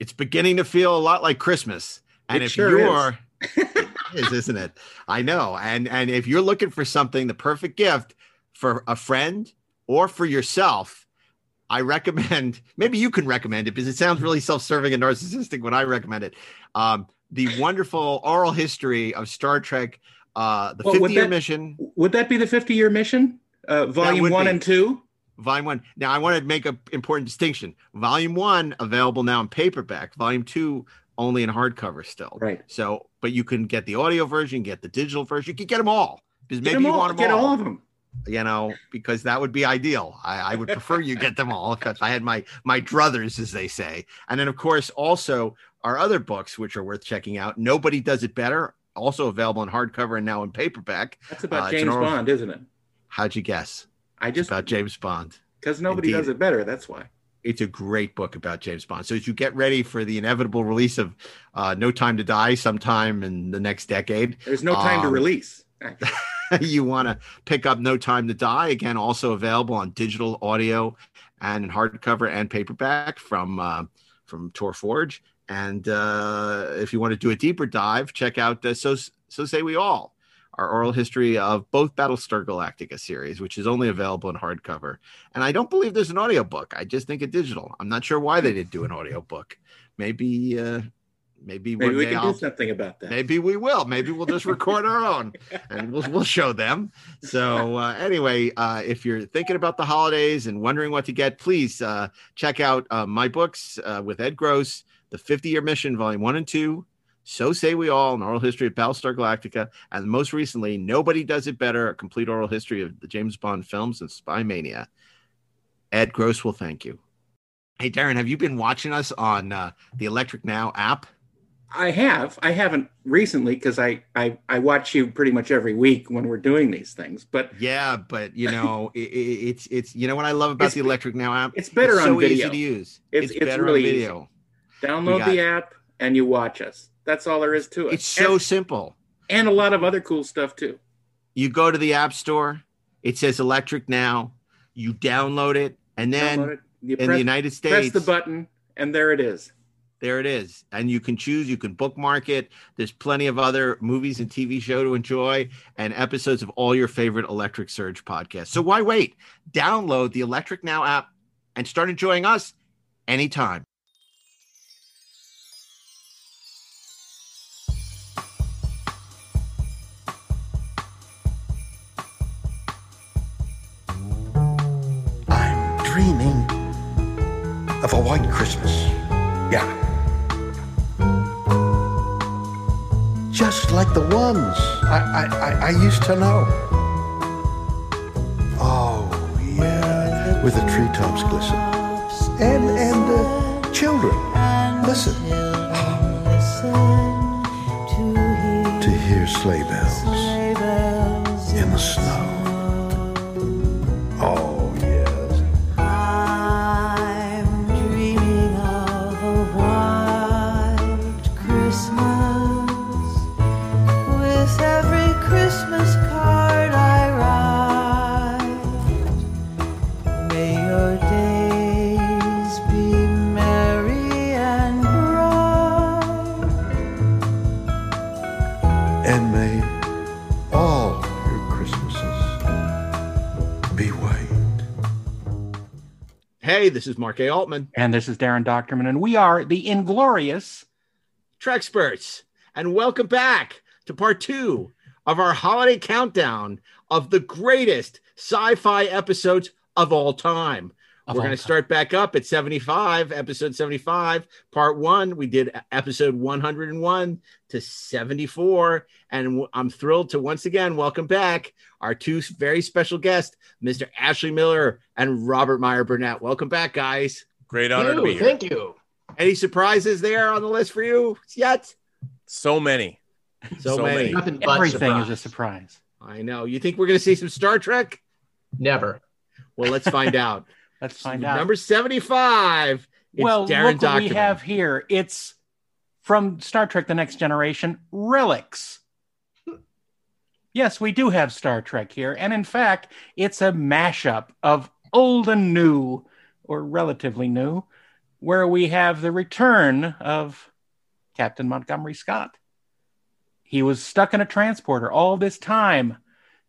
It's beginning to feel a lot like Christmas. And It if sure you're it is, isn't it? I know. And and if you're looking for something, the perfect gift for a friend or for yourself, I recommend maybe you can recommend it because it sounds really self-serving and narcissistic when I recommend it. Um, the wonderful oral history of Star Trek, uh, the Well, 50 year that- mission. Would that be the 50 year mission? Uh, volume one be. and two? Volume one. Now, I want to make an important distinction. Volume one available now in paperback. Volume two only in hardcover still. Right. So, but you can get the audio version, get the digital version. You can get them all because maybe you all, want them get all. all of them. You know, because that would be ideal. I, I would prefer you get them all because I had my my druthers, as they say. And then, of course, also our other books, which are worth checking out. Nobody does it better. Also available in hardcover and now in paperback. That's about Uh, James Bond, isn't it? How'd you guess? I It's just about James Bond. because nobody Indeed. does it better. That's why. it's a great book about James Bond. So as you get ready for the inevitable release of uh, No Time to Die sometime in the next decade, There's no time to Um, release. you want to pick up No Time to Die again, also available on digital audio and in hardcover and paperback from uh, from Tor Forge. And uh, if you want to do a deeper dive, check out uh, So So Say We All, our oral history of both Battlestar Galactica series, which is only available in hardcover. And I don't believe there's an audiobook. I just think it digital. I'm not sure why they didn't do an audiobook. Maybe uh, maybe, Maybe we can I'll do something about that. Maybe we will. Maybe we'll just record our own and we'll, we'll show them. So, uh, anyway, uh, if you're thinking about the holidays and wondering what to get, please uh, check out uh, my books uh, with Ed Gross, The 50 Year Mission, Volume 1 and 2. So Say We All, an oral history of Battlestar Galactica. And most recently, Nobody Does It Better, a complete oral history of the James Bond films and Spy Mania. Ed Gross will thank you. Hey, Daren, have you been watching us on uh, the Electric Now app? I have. I haven't recently because I, I I watch you pretty much every week when we're doing these things. But Yeah, but you know, it, it, it's it's you know what I love about the Electric Now app. it's better it's on so video. easy to use. It's- It's, it's better really on easy. video. download got the app and you watch us. That's all there is to it. It's so and, simple. and a lot of other cool stuff too. You go to the app store. It says Electric Now. You download it, and then Download it, you in press, the United States, press the button, and there it is. there it is, and you can choose. You can bookmark it. There's plenty of other movies and TV show to enjoy, and episodes of all your favorite Electric Surge podcasts. So why wait? Download the Electric Now app and start enjoying us anytime. Of a white Christmas. Yeah. Just like the ones I, I, I, used to know. Oh, yeah. Where the treetops glisten. And, and uh, children, listen. To hear sleigh bells in the snow. This is Mark A. Altman. And this is Daren Dochterman, and we are the Inglorious. Treksperts, and welcome back to part two of our holiday countdown of the greatest sci-fi episodes of all time. Of We're going to start back up at 75, episode 75, part one. We did episode 101 to 74. And I'm thrilled to once again welcome back our two very special guests, Mr. Ashley Miller and Robert Meyer Burnett. Welcome back, guys. Great honor to be here. Thank you. Any surprises there on the list for you yet? So many. So, So many. many. Everything surprise. is a surprise. I know. You think we're going to see some Star Trek? Never. Well, let's find out. Let's find out. Number 75. It's well, Daren look what we have here. It's from Star Trek: The Next Generation, relics. Yes, we do have Star Trek here, and in fact, it's a mashup of old and new, or relatively new, where we have the return of Captain Montgomery Scott. He was stuck in a transporter all this time,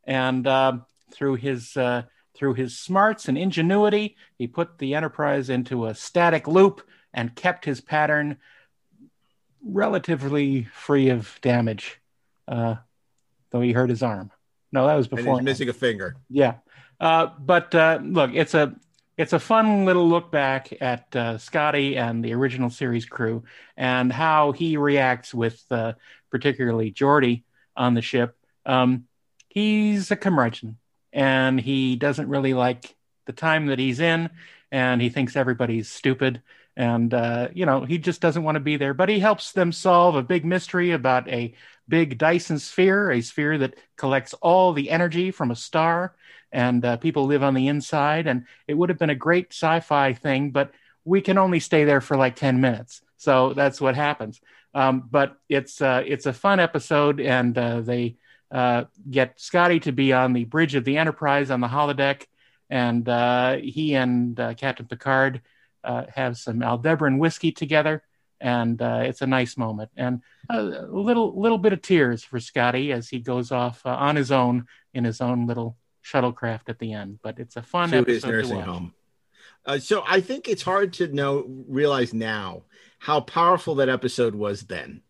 and uh, through his uh, through his smarts and ingenuity, he put the Enterprise into a static loop and kept his pattern relatively free of damage, uh, though he hurt his arm. No, that was And before. he's missing a finger. Yeah, uh, but uh, look, it's a it's a fun little look back at uh, Scotty and the original series crew and how he reacts with uh, particularly Geordi on the ship. Um, he's a curmudgeon, and he doesn't really like the time that he's in, and he thinks everybody's stupid. And uh, you know he just doesn't want to be there, but he helps them solve a big mystery about a big Dyson sphere, a sphere that collects all the energy from a star, and uh, people live on the inside. And it would have been a great sci-fi thing, but we can only stay there for like ten minutes, so that's what happens. Um, but it's uh, it's a fun episode, and uh, they uh, get Scotty to be on the bridge of the Enterprise on the holodeck, and uh, he and uh, Captain Picard uh, have some Aldebaran whiskey together, and uh, it's a nice moment. And a little little bit of tears for Scotty as he goes off uh, on his own in his own little shuttlecraft at the end. But it's a fun to episode his nursing to watch. home. Uh, so I think it's hard to know realize now how powerful that episode was then.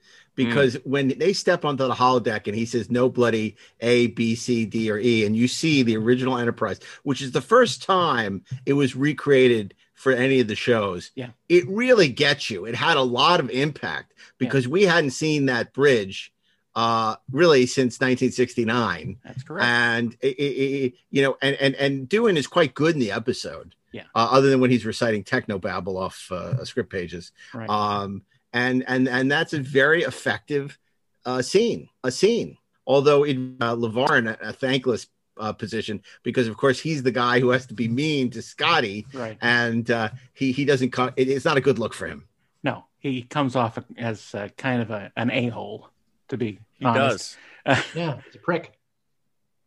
Because when they step onto the holodeck and he says no bloody A, B, C, D, or E, and you see the original Enterprise, which is the first time it was recreated for any of the shows, Yeah. it really gets you. It had a lot of impact because we hadn't seen that bridge uh, really since 1969 That's correct. and it, it, it- you know, and and and Doohan is quite good in the episode. Yeah. Uh, other than when he's reciting techno babble off uh, script pages. right. Um, and and and that's a very effective uh, scene. A scene. Although in uh, LeVar in a, a thankless uh, position because of course he's the guy who has to be mean to Scotty, right. and uh, he he doesn't come. It, it's not a good look for him. No, he comes off as uh, kind of a, an a hole, to be He honest. does. Yeah, it's a prick.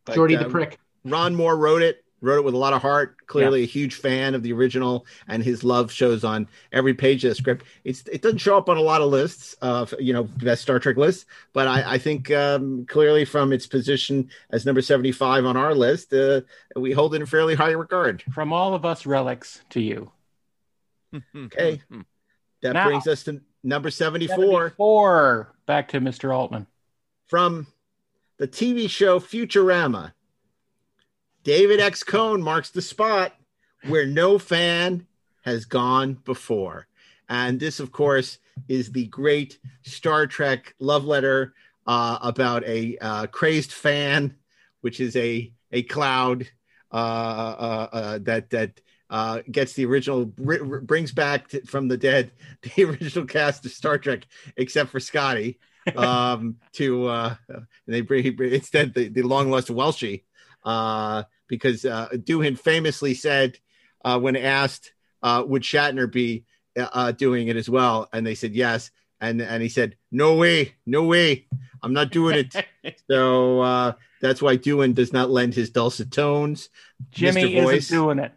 But, Geordi the uh, prick. Ron Moore wrote it, wrote it with a lot of heart. Clearly, a huge fan of the original, and his love shows on every page of the script. It's it doesn't show up on a lot of lists, of you know, best Star Trek lists, but I, I think um, clearly from its position as number seventy five on our list, uh, we hold it in fairly high regard. From all of us relics to you. Okay. That Now- brings us to number seventy four Four. Back to Mr. Altman. from the TV show Futurama. David X. Cohen marks the spot where no fan has gone before. And this, of course, is the great Star Trek love letter uh, about a uh, crazed fan, which is a a cloud uh, uh, uh, that that uh, gets the original br- br- brings back from the dead the original cast of Star Trek, except for Scotty. um, to uh, and they bring bring- instead the, the long lost Welshie uh, because uh, Doohan famously said uh, when asked uh, would Shatner be uh, uh, doing it as well, and they said yes, and and he said no way, no way, I'm not doing it. so uh, that's why Doohan does not lend his dulcet tones. Jimmy Mr. Voice. isn't doing it.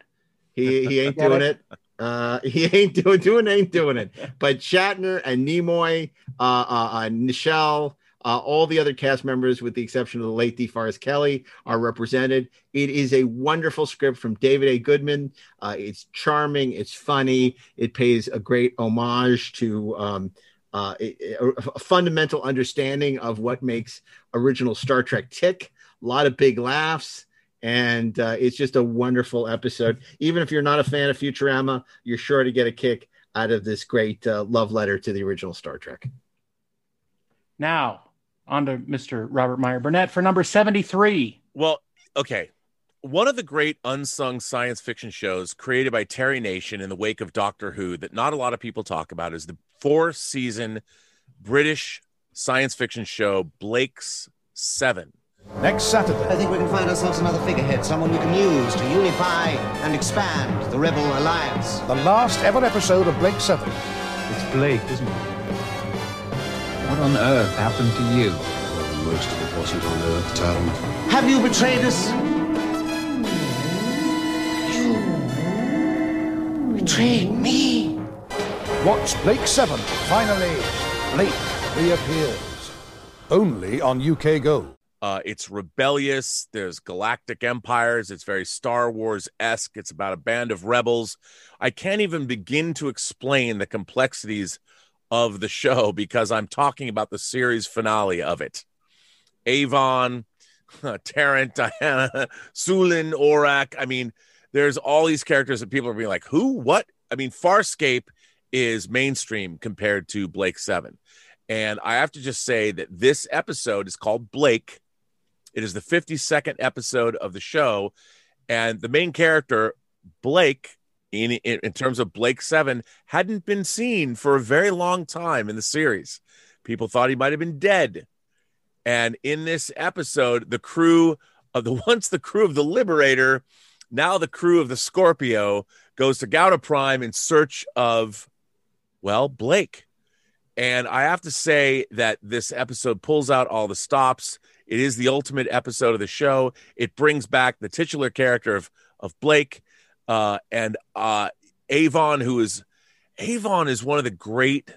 He he ain't doing it? it. Uh, he ain't doing doing ain't doing it. But Shatner and Nimoy, uh, uh, uh Nichelle, uh, all the other cast members, with the exception of the late DeForest Kelley, are represented. It is a wonderful script from David A. Goodman. Uh, it's charming. It's funny. It pays a great homage to um, uh, a, a fundamental understanding of what makes original Star Trek tick. A lot of big laughs and uh, it's just a wonderful episode. Even if you're not a fan of Futurama, you're sure to get a kick out of this great uh, love letter to the original Star Trek. Now, on to Mr. Robert Meyer Burnett for number 73. Well, okay. One of the great unsung science fiction shows created by Terry Nation in the wake of Doctor Who that not a lot of people talk about is the four season British science fiction show Blake's Seven. Next Saturday. I think we can find ourselves another figurehead, someone we can use to unify and expand the Rebel Alliance. The last ever episode of Blake 7. It's Blake, isn't it? What on earth happened to you? Well, most of it wasn't on Earth, Tom. Have you betrayed us? You betrayed me. Watch Blake 7, finally. Blake reappears. Only on UK Go. Uh, it's rebellious. There's galactic empires. It's very Star Wars esque. It's about a band of rebels. I can't even begin to explain the complexities of the show because I'm talking about the series finale of it. Avon, Tarrant, Diana, Soolin, Orac. I mean, there's all these characters that people are being like, who? What? I mean, Farscape is mainstream compared to Blake Seven. And I have to just say that this episode is called Blake. It is the 52nd episode of the show. And the main character, Blake, in, in, terms of Blake Seven, hadn't been seen for a very long time in the series. People thought he might have been dead. And in this episode, the crew of the once the crew of the Liberator, now the crew of the Scorpio, goes to Gauda Prime in search of, well, Blake. And I have to say that this episode pulls out all the stops. It is the ultimate episode of the show. It brings back the titular character of of Blake uh, and uh, Avon, who is Avon is one of the great.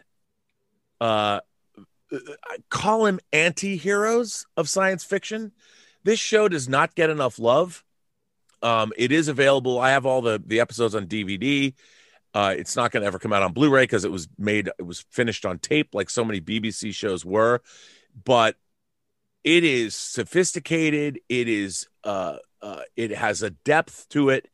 Uh, I call him anti-heroes of science fiction. This show does not get enough love. Um, it is available. I have all the the episodes on DVD. Uh, it's not going to ever come out on Blu-ray because it was made, it was finished on tape, like so many BBC shows were. But it is sophisticated. It is, uh, uh, it has a depth to it,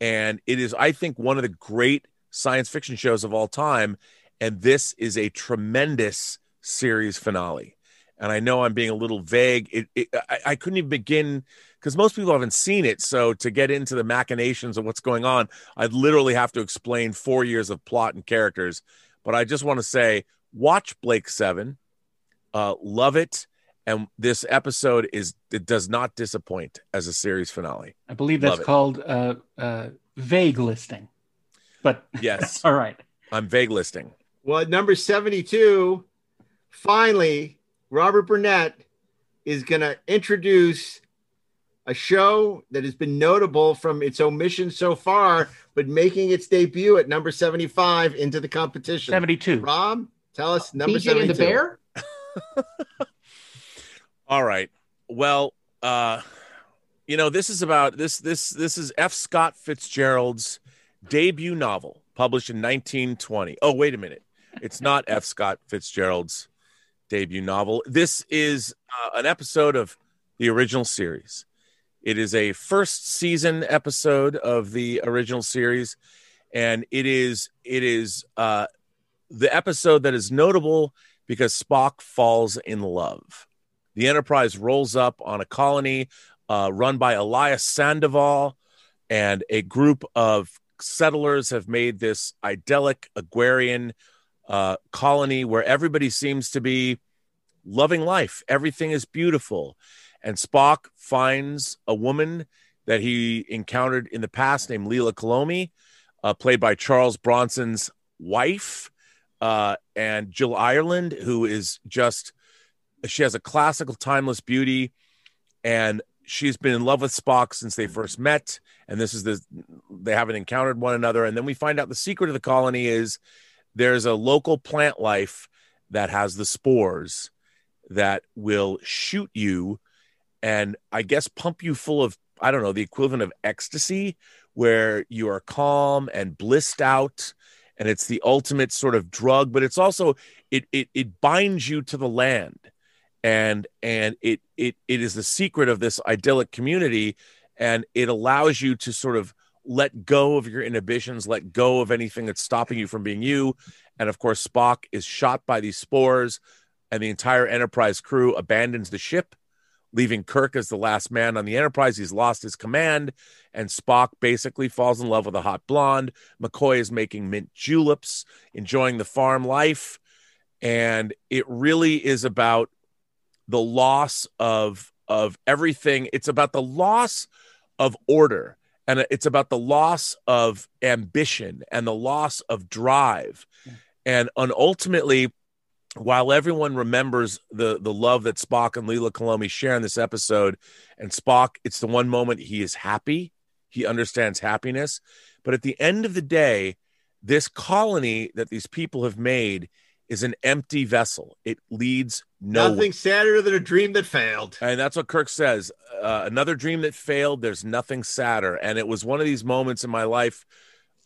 and it is, I think, one of the great science fiction shows of all time. And this is a tremendous series finale. And I know I'm being a little vague. It, it I, I couldn't even begin because most people haven't seen it. So to get into the machinations of what's going on, I'd literally have to explain four years of plot and characters. But I just want to say, watch Blake Seven, uh, love it, and this episode is it does not disappoint as a series finale. I believe that's called uh, uh, vague listing. But Yes, all right. I'm vague listing. Well, at number 72, finally, Robert Burnett is going to introduce a show that has been notable from its omission so far, but making its debut at number 75 into the competition. 72. Rob, tell us number PJ and 72. the Bear? All right. Well, uh, you know, this is about this this this is F. Scott Fitzgerald's debut novel, published in 1920. Oh, wait a minute. It's not F. Scott Fitzgerald's debut novel. This is uh, an episode of the original series. It is a first season episode of the original series, and it is it is uh, the episode that is notable because Spock falls in love. The Enterprise rolls up on a colony uh, run by Elias Sandoval, and a group of settlers have made this idyllic agrarian uh, colony where everybody seems to be loving life. Everything is beautiful. And Spock finds a woman that he encountered in the past named Leila Kalomi, uh, played by Charles Bronson's wife, uh, and Jill Ireland, who is just, she has a classical, timeless beauty. And she's been in love with Spock since they first met. And this is the, they haven't encountered one another. And then we find out the secret of the colony is there's a local plant life that has the spores that will shoot you and I guess pump you full of I don't know the equivalent of ecstasy where you are calm and blissed out and it's the ultimate sort of drug but it's also it it it binds you to the land and and it it it is the secret of this idyllic community and it allows you to sort of let go of your inhibitions let go of anything that's stopping you from being you and of course Spock is shot by these spores and the entire Enterprise crew abandons the ship leaving Kirk as the last man on the Enterprise. He's lost his command, and Spock basically falls in love with a hot blonde. McCoy is making mint juleps, enjoying the farm life. And it really is about the loss of of everything. It's about the loss of order. And it's about the loss of ambition and the loss of drive. And, and ultimately, while everyone remembers the the love that Spock and Leila Kalomi share in this episode, and Spock, it's the one moment he is happy, he understands happiness, but at the end of the day, this colony that these people have made is an empty vessel. It leads nowhere. Nothing sadder than a dream that failed. And that's what Kirk says. Uh, another dream that failed. There's nothing sadder. And it was one of these moments in my life.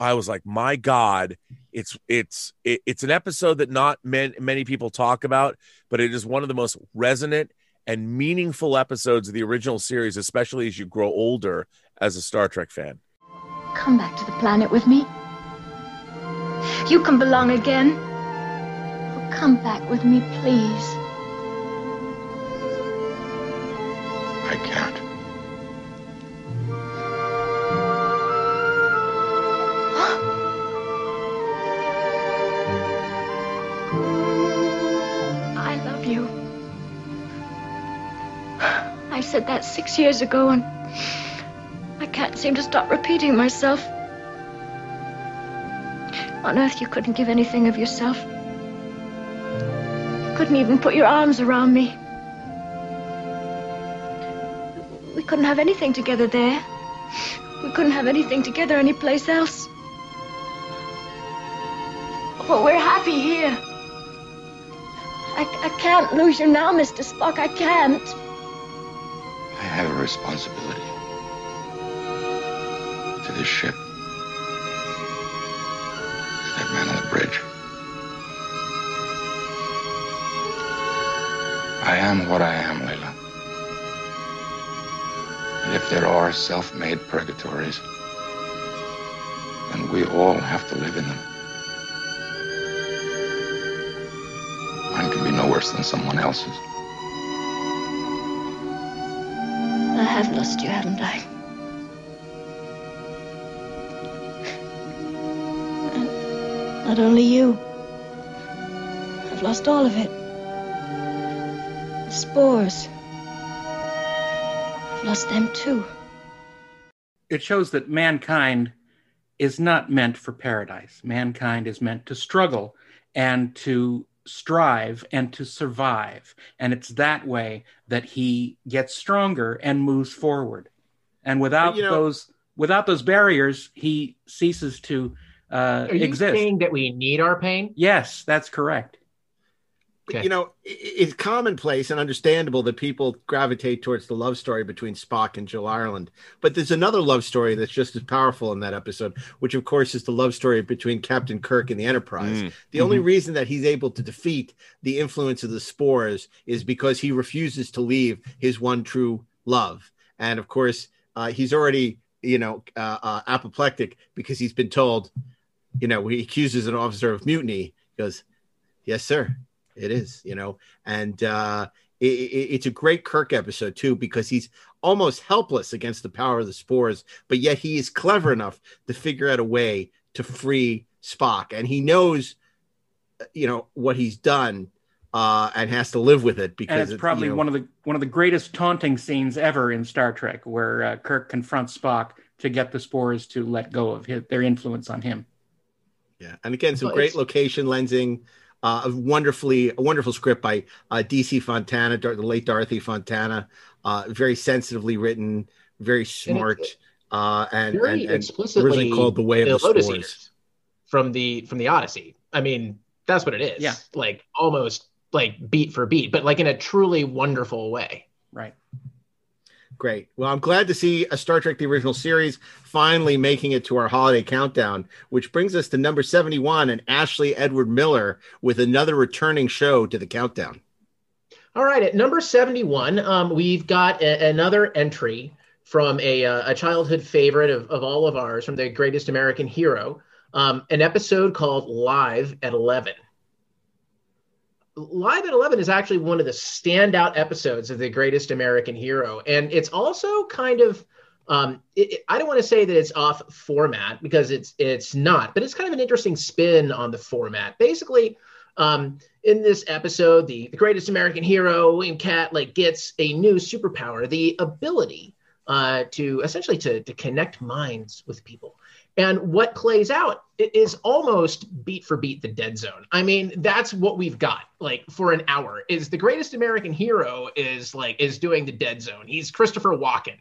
I was like, my God, it's it's it, it's an episode that not many many people talk about, but it is one of the most resonant and meaningful episodes of the original series, especially as you grow older as a Star Trek fan. Come back to the planet with me. You can belong again. Come back with me, please. I can't. I love you. I said that six years ago, and I can't seem to stop repeating myself. On Earth, you couldn't give anything of yourself. Couldn't even put your arms around me. We couldn't have anything together there. We couldn't have anything together anyplace else. But we're happy here. I, I can't lose you now, Mr. Spock. I can't. I have a responsibility to this ship. To that man on the bridge. I am what I am, Leila. And if there are self-made purgatories, then we all have to live in them. Mine can be no worse than someone else's. I have lost you, haven't I? Not only you. I've lost all of it. The spores. I've lost them too. It shows that mankind is not meant for paradise. Mankind is meant to struggle and to strive and to survive. And it's that way that he gets stronger and moves forward. And without you know- those without those barriers, he ceases to uh, Are you exist. saying that we need our pain? Yes, that's correct. But, You know, it's commonplace and understandable that people gravitate towards the love story between Spock and Jill Ireland. But there's another love story that's just as powerful in that episode, which, of course, is the love story between Captain Kirk and the Enterprise. Mm. The only reason that he's able to defeat the influence of the spores is because he refuses to leave his one true love. And of course, uh, he's already, you know, uh, uh, apoplectic because he's been told, you know, he accuses an officer of mutiny. He goes, Yes, sir, it is, you know, and uh, it, it- it's a great Kirk episode too because he's almost helpless against the power of the spores, but yet he is clever enough to figure out a way to free Spock, and he knows, uh, you know, what he's done. Uh, and has to live with it because and it's probably one of the one of the greatest taunting scenes ever in Star Trek, where uh, Kirk confronts Spock to get the spores to let go of his, their influence on him. Yeah, and again, some Well, great location lensing. Uh, a wonderfully, a wonderful script by uh, DC Fontana, Dar- the late Dorothy Fontana. Uh, very sensitively written, very smart, uh, and, Very and, and explicitly originally called the Way of the, Lotus Eaters from the from the Odyssey. I mean, that's what it is. Yeah. like almost like beat for beat, but like in a truly wonderful way. Right. Great. Well, I'm glad to see a Star Trek: The Original Series finally making it to our holiday countdown, which brings us to number 71 and Ashley Edward Miller with another returning show to the countdown. All right, at number 71, um, we've got a- another entry from a, uh, a childhood favorite of, of all of ours, from the greatest American hero, um, an episode called Live at 11. Live at 11 is actually one of the standout episodes of the greatest American hero. And it's also kind of, um, it, it- I don't want to say that it's off format because it's it's not, but it's kind of an interesting spin on the format. Basically, um, in this episode, the, the greatest American hero, William Katt, like gets a new superpower, the ability uh, to essentially to, to connect minds with people. And what plays out is almost beat for beat the dead zone. I mean, that's what we've got like for an hour is the greatest American hero is like is doing the dead zone. He's Christopher Walken.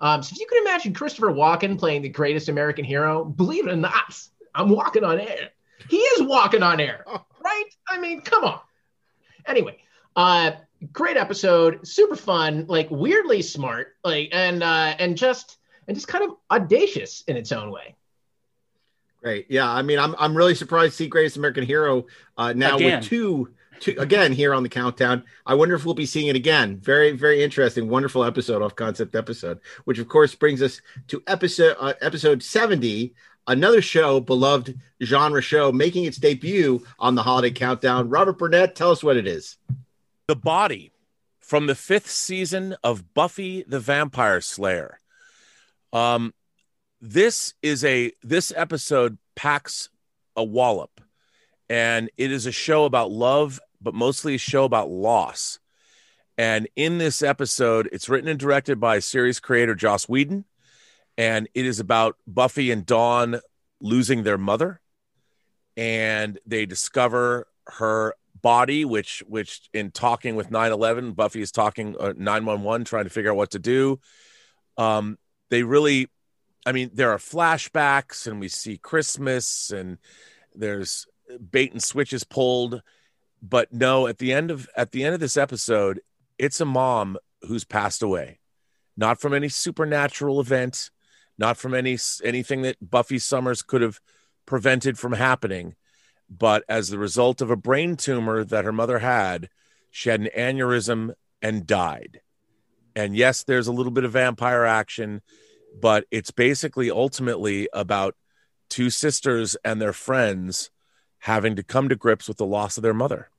Um, so if you can imagine Christopher Walken playing the greatest American hero, believe it or not, I'm walking on air. He is walking on air, right? I mean, come on. Anyway, uh, great episode, super fun, like weirdly smart, like and uh, and just and just kind of audacious in its own way. Great. Yeah. I mean, I'm I'm really surprised to see Greatest American Hero uh, now Again. with two, two again here on the countdown. I wonder if we'll be seeing it again. Very, very interesting, wonderful episode off concept episode, which of course brings us to episode uh, episode 70, another show, beloved genre show, making its debut on the holiday countdown. Robert Burnett, tell us what it is. The Body from the fifth season of Buffy the Vampire Slayer. Um, this is a this episode packs a wallop, and it is a show about love, but mostly a show about loss. And in this episode, it's written and directed by series creator Joss Whedon, and it is about Buffy and Dawn losing their mother, and they discover her body which which in talking with 9-11 buffy is talking uh, 911 trying to figure out what to do. Um they really i mean there are flashbacks and we see christmas and there's bait and switches pulled. But no at the end of at the end of this episode it's a mom who's passed away. Not from any supernatural event not from any anything that buffy summers could have prevented from happening. But as the result of a brain tumor that her mother had, she had an aneurysm and died. And yes, there's a little bit of vampire action, but it's basically ultimately about two sisters and their friends having to come to grips with the loss of their mother.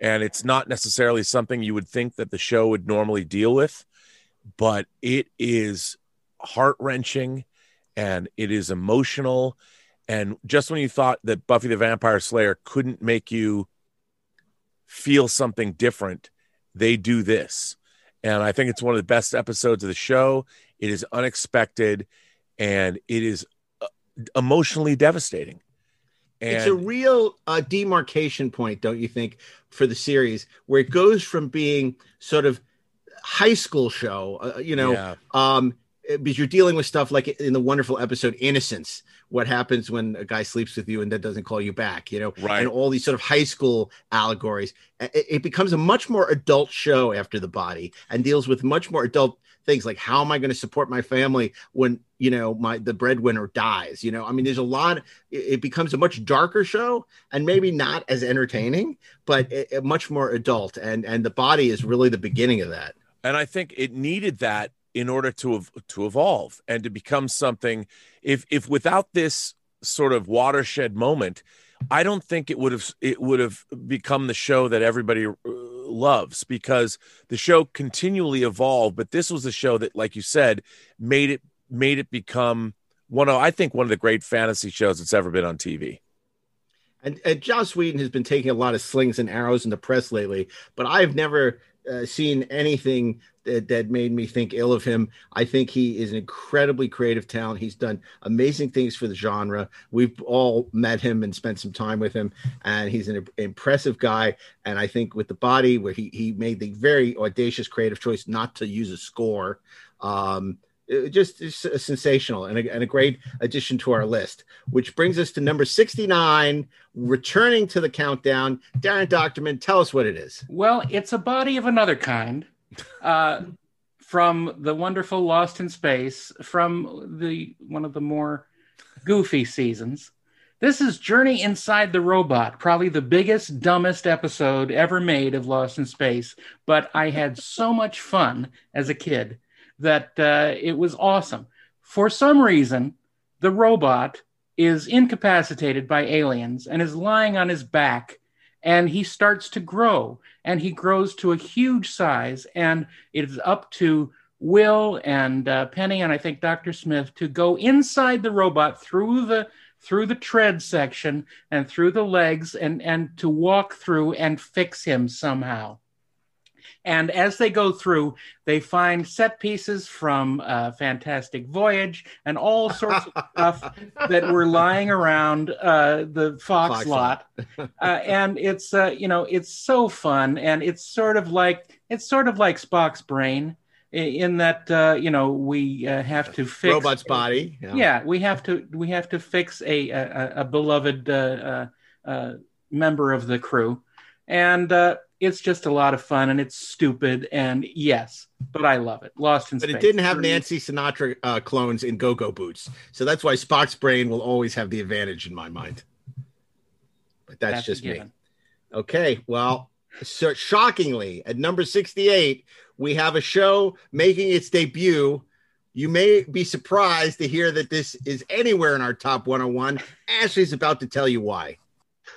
And it's not necessarily something you would think that the show would normally deal with, but it is heart wrenching and it is emotional and just when you thought that Buffy the Vampire Slayer couldn't make you feel something different, they do this. And I think it's one of the best episodes of the show. It is unexpected and it is uh, emotionally devastating. And it's a real uh, demarcation point, don't you think, for the series, where it goes from being sort of high school show, uh, you know, Yeah. um, because you're dealing with stuff like in the wonderful episode Innocence, what happens when a guy sleeps with you and then doesn't call you back, you know, Right. and all these sort of high school allegories. It, it becomes a much more adult show after the body and deals with much more adult things like how am I going to support my family when you know my the breadwinner dies? You know, I mean, there's a lot. It, becomes a much darker show and maybe not as entertaining, but it, it much more adult. And and the body is really the beginning of that. and I think it needed that in order to to evolve and to become something. If if without this sort of watershed moment, I don't think it would have it would have become the show that everybody uh, loves because the show continually evolved. But this was a show that, like you said, made it made it become one of I think one of the great fantasy shows that's ever been on TV. And, and Joss Whedon has been taking a lot of slings and arrows in the press lately, but I've never uh, seen anything that, that made me think ill of him. I think he is an incredibly creative talent. He's done amazing things for the genre. We've all met him and spent some time with him, and he's an impressive guy. And I think with the body, where he he made the very audacious creative choice not to use a score. Um, just is sensational and a, and a great addition to our list, which brings us to number 69, returning to the countdown. Daren Dochterman, tell us what it is. Well, it's a body of another kind. Uh, from the wonderful Lost in Space, from the one of the more goofy seasons. This is Journey Inside the Robot, probably the biggest, dumbest episode ever made of Lost in Space. But I had so much fun as a kid that uh, it was awesome. For some reason, the robot is incapacitated by aliens and is lying on his back and he starts to grow and he grows to a huge size and it is up to will and uh, penny and i think dr smith to go inside the robot through the through the tread section and through the legs and and to walk through and fix him somehow and as they go through, they find set pieces from uh, Fantastic Voyage and all sorts of stuff that were lying around uh, the Fox, Fox lot. uh, and it's uh, you know it's so fun, and it's sort of like it's sort of like Spock's brain. in that uh, you know we uh, have to fix Robot's body. Yeah. yeah we have to we have to fix a a, a beloved uh, uh, uh, member of the crew and uh, it's just a lot of fun and it's stupid and yes but i love it lost in But space it didn't have Nancy Sinatra uh, clones in go-go boots, so that's why Spock's brain will always have the advantage in my mind. But that's, That's just me. Okay, well, so shockingly, at number 68, we have a show making its debut. You may be surprised to hear that this is anywhere in our top 101. Ashley's about to tell you why.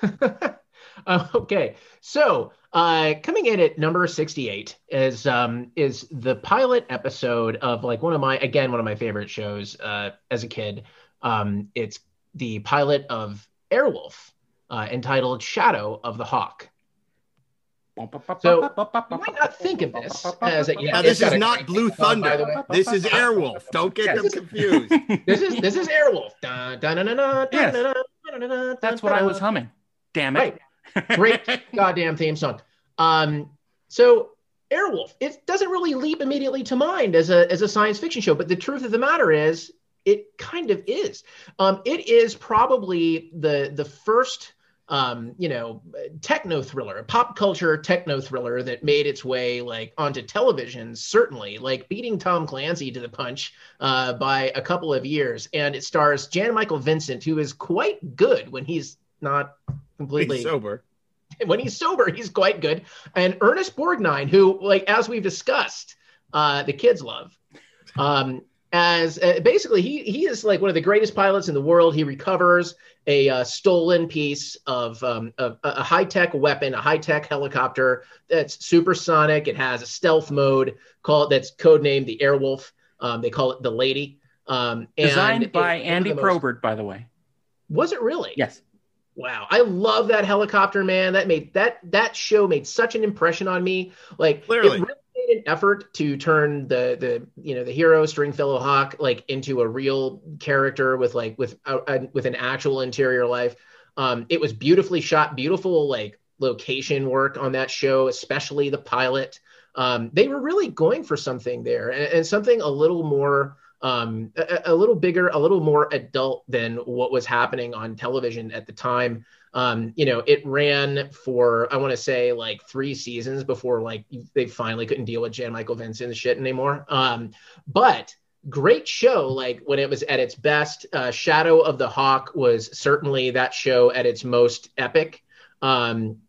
Uh, okay, so uh, coming in at number sixty-eight is um, is the pilot episode of like one of my again one of my favorite shows uh, as a kid. Um, it's the pilot of Airwolf, uh, entitled "Shadow of the Hawk." So you might not think of this as a, yeah, Now, this is not Blue theme song, Thunder. This is Airwolf. Don't get Yeah, them confused. This is this is Airwolf. Dun, dun, dun, dun, dun, Yes. that's what i was humming damn it Right. Great goddamn theme song. Um, so Airwolf, it doesn't really leap immediately to mind as a as a science fiction show, but the truth of the matter is, it kind of is. Um, it is probably the the first um, you know, techno thriller, a pop culture techno thriller that made its way like onto television, certainly, like beating Tom Clancy to the punch uh, by a couple of years. And it stars Jan Michael Vincent, who is quite good when he's not completely He's sober. when he's sober, he's quite good. And Ernest Borgnine, who, like as we've discussed, uh, the kids love. Um, as uh, basically, he he is like one of the greatest pilots in the world. He recovers a uh, stolen piece of, um, of a high tech weapon, a high tech helicopter that's supersonic. It has a stealth mode called that's codenamed the Airwolf. Um, they call it the Lady. Um, and designed by it's andy the most- probert by the way Was it really? yes Wow, I love that helicopter, man. That made that that show made such an impression on me. Like Clearly. it really made an effort to turn the the you know the hero Stringfellow Hawk like into a real character with like with a, a- with an actual interior life. Um, it was beautifully shot, beautiful like location work on that show, especially the pilot. Um, they were really going for something there and, and something a little more um, a, a little bigger, a little more adult than what was happening on television at the time. Um, you know, it ran for I want to say like three seasons before like they finally couldn't deal with Jan Michael Vincent shit anymore. Um, but great show. Like when it was at its best, uh, Shadow of the Hawk was certainly that show at its most epic. Um,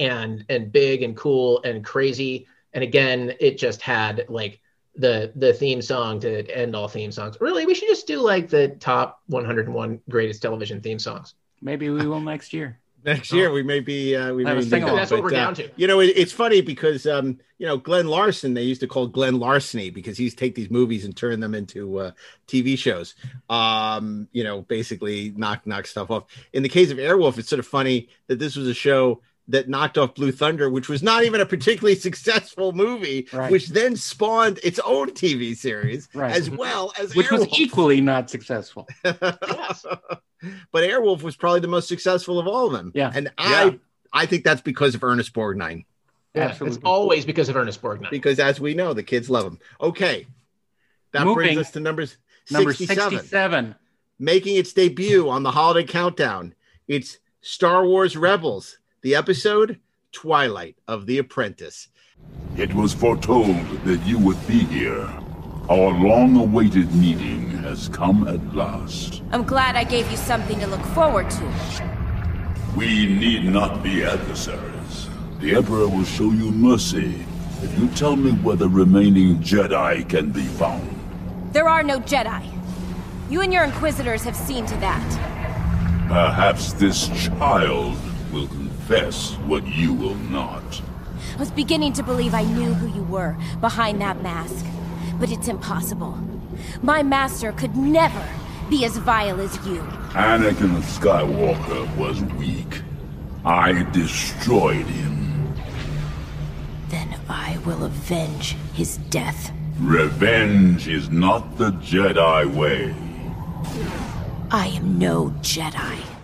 and and big and cool and crazy. And again, it just had like the the theme song to end all theme songs. Really, we should just do like the top 101 greatest television theme songs. maybe we will next year Next year we may be uh, we Have may a be sing-along. That's what we're uh, down to. You know, it, it's funny because um, you know Glen Larson they used to call Glenn Larceny because he's take these movies and turn them into uh, TV shows. Um, you know, basically knock knock stuff off. In the case of Airwolf, it's sort of funny that this was a show that knocked off Blue Thunder, which was not even a particularly successful movie, Right. which then spawned its own TV series Right. as well as which was equally not successful Yes. but Airwolf was probably the most successful of all of them. Yeah. and I I think that's because of Ernest Borgnine. Yeah, Absolutely. It's always because of Ernest Borgnine. Because as we know, the kids love him. Okay, that brings us to numbers number 67, 67 making its debut on the holiday countdown. It's Star Wars Rebels, the episode Twilight of the Apprentice. It was foretold that you would be here. Our long awaited meeting has come at last. I'm glad I gave you something to look forward to. We need not be adversaries. The Emperor will show you mercy if you tell me where the remaining Jedi can be found. There are no Jedi. You and your Inquisitors have seen to that. Perhaps this child will confess what you will not. I was beginning to believe I knew who you were behind that mask. But it's impossible. My master could never be as vile as you. Anakin Skywalker was weak. I destroyed him. Then I will avenge his death. Revenge is not the Jedi way. I am no Jedi.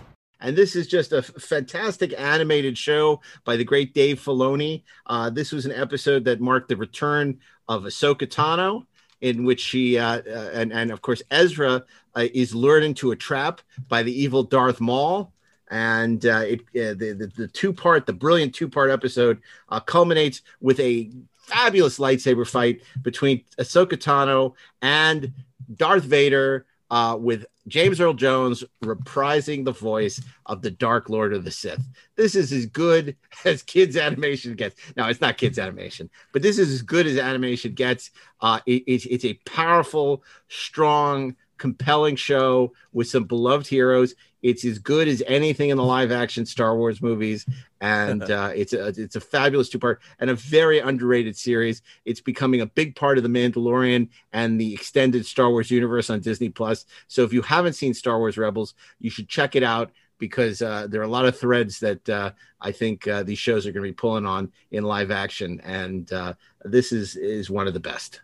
And this is just a fantastic animated show by the great Dave Filoni. Uh, this was an episode that marked the return of Ahsoka Tano, in which she uh, uh, and and of course Ezra uh, is lured into a trap by the evil Darth Maul. And uh, it, uh, the, the the two part, the brilliant two part episode culminates with a fabulous lightsaber fight between Ahsoka Tano and Darth Vader, uh, with James Earl Jones reprising the voice of the Dark Lord of the Sith. This is as good as kids animation gets. Now it's not kids animation, but this is as good as animation gets. Uh, it- it's it's a powerful, strong, compelling show with some beloved heroes. It's as good as anything in the live action Star Wars movies, and uh, it's a it's a fabulous two part and a very underrated series. It's becoming a big part of the Mandalorian and the extended Star Wars universe on Disney Plus. So if you haven't seen Star Wars Rebels, you should check it out because uh, there are a lot of threads that uh, I think uh, these shows are going to be pulling on in live action, and uh, this is is one of the best.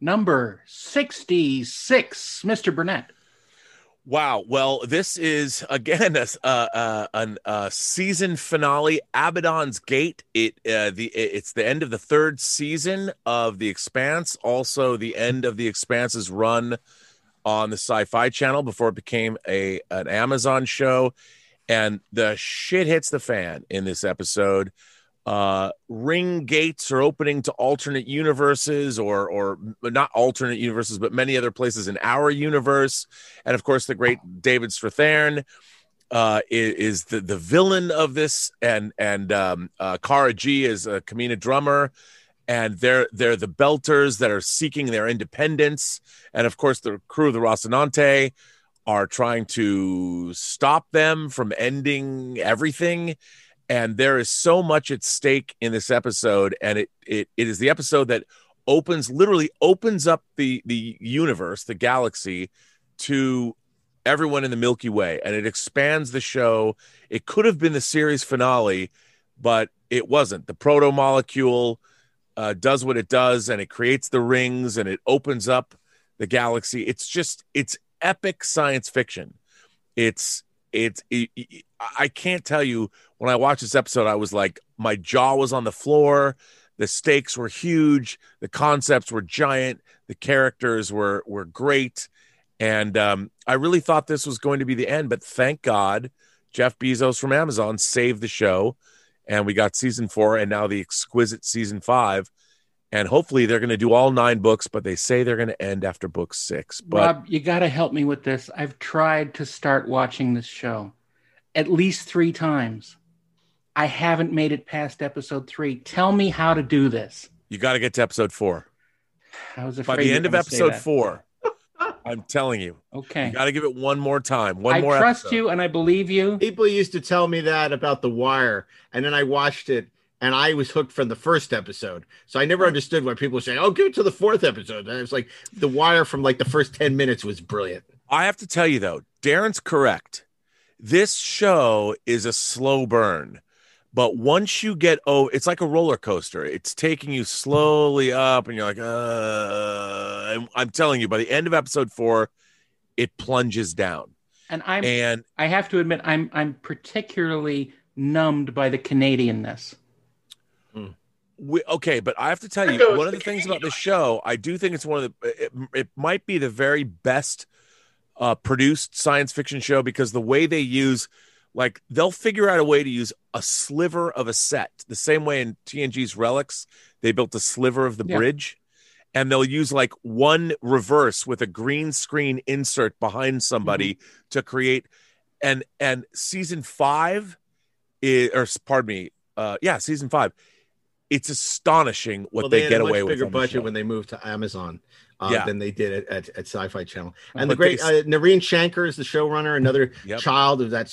Number 66, Mr. Burnett. Wow. Well, this is again a uh, an uh, season finale, Abaddon's Gate. It uh, the it's the end of the third season of The Expanse. Also, the end of The Expanse's run on the Sci-Fi Channel before it became a an Amazon show. And the shit hits the fan in this episode. Uh, ring gates are opening to alternate universes, or or not alternate universes, but many other places in our universe. And of course, the great David Strathairn uh, is, is the the villain of this, and and um, uh, Cara Gee is a Camina Drummer, and they're they're the Belters that are seeking their independence, and of course, the crew of the Rocinante are trying to stop them from ending everything and there is so much at stake in this episode and it it, it is the episode that opens literally opens up the the universe the galaxy to everyone in the milky way and it expands the show. It could have been the series finale but it wasn't. The proto molecule uh, does what it does and it creates the rings and it opens up the galaxy. It's just it's epic science fiction. It's it's it, it- i can't tell you when i watched this episode i was like my jaw was on the floor the stakes were huge the concepts were giant the characters were were great and um, i really thought this was going to be the end but thank god jeff bezos from amazon saved the show and we got season four and now the exquisite season five and hopefully they're going to do all nine books but they say they're going to end after book six but Rob, you got to help me with this. I've tried to start watching this show at least three times. I haven't made it past episode three. Tell me how to do this. you got to get to episode four I was afraid by the end of episode four i'm telling you Okay. you got to give it one more time one I more I trust episode. you and I believe you. People used to tell me that about The Wire, and then I watched it, and I was hooked from the first episode. So I never understood why people were saying, "Oh, give it to the fourth episode." And was like The Wire from like the first ten minutes was brilliant. I have to tell you though, Daren's correct. This show is a slow burn, but once you get oh, it's like a roller coaster. It's taking you slowly up, and you're like, uh. and I'm telling you, by the end of episode four, it plunges down. And I'm And I have to admit I'm I'm particularly numbed by the Canadianness. We, okay, but I have to tell you, one of the the things about this show, I do think it's one of the, it, it might be the very best uh, produced science fiction show because the way they use, like, they'll figure out a way to use a sliver of a set, the same way in TNG's Relics, they built a sliver of the Yeah. bridge. And they'll use like one reverse with a green screen insert behind somebody to create and and season five is or pardon me, uh yeah, season five it's astonishing what well, they, had get away with. bigger on the budget show. when they moved to Amazon uh, Yeah. than they did at, at, at Sci-Fi Channel. Well, And the great they- uh, Naren Shankar is the showrunner, another Yep. child of that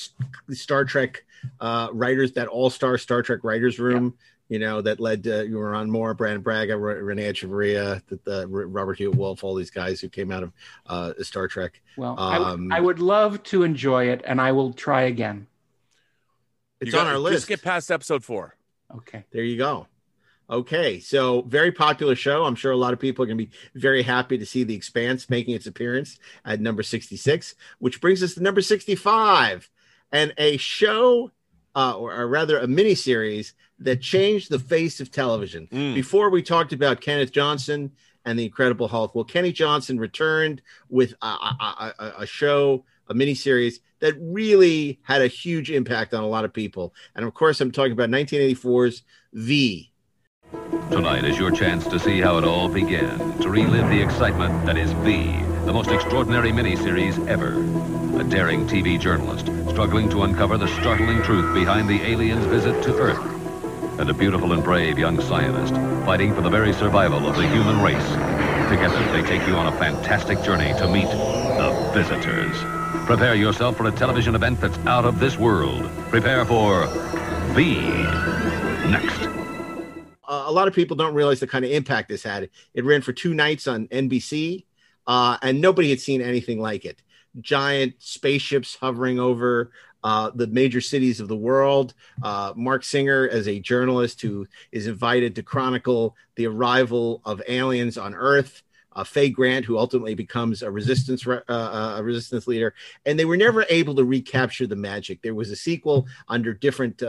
Star Trek uh, writers, that all-star Star Trek writers room. You know that led to you were on Moore, Brannon Braga, Re- René Echevarria, the, the Robert Hewitt Wolfe, all these guys who came out of uh, Star Trek. Well, Um, I, I would love to enjoy it and I will try again. It's You on got- our list. Just get past episode four. Okay. There you go. Okay, so very popular show. I'm sure a lot of people are going to be very happy to see The Expanse making its appearance at number 66, which brings us to number 65, and a show uh, or, or rather a miniseries that changed the face of television. Mm. Before we talked about Kenneth Johnson and the Incredible Hulk. Well, Kenny Johnson returned with a, a, a, a show, a miniseries that really had a huge impact on a lot of people. And of course, I'm talking about 1984's V. Tonight is your chance to see how it all began, to relive the excitement that is V, the most extraordinary miniseries ever. A daring TV journalist struggling to uncover the startling truth behind the aliens' visit to Earth. And a beautiful and brave young scientist fighting for the very survival of the human race. Together, they take you on a fantastic journey to meet the visitors. Prepare yourself for a television event that's out of this world. Prepare for V. Next. Uh, a lot of people don't realize the kind of impact this had. It ran for two nights on NBC, uh, and nobody had seen anything like it. Giant spaceships hovering over uh, the major cities of the world. Uh, Marc Singer, as a journalist who is invited to chronicle the arrival of aliens on Earth. Uh, Faye Grant, who ultimately becomes a resistance re- uh, uh, a resistance leader, and they were never able to recapture the magic. There was a sequel under different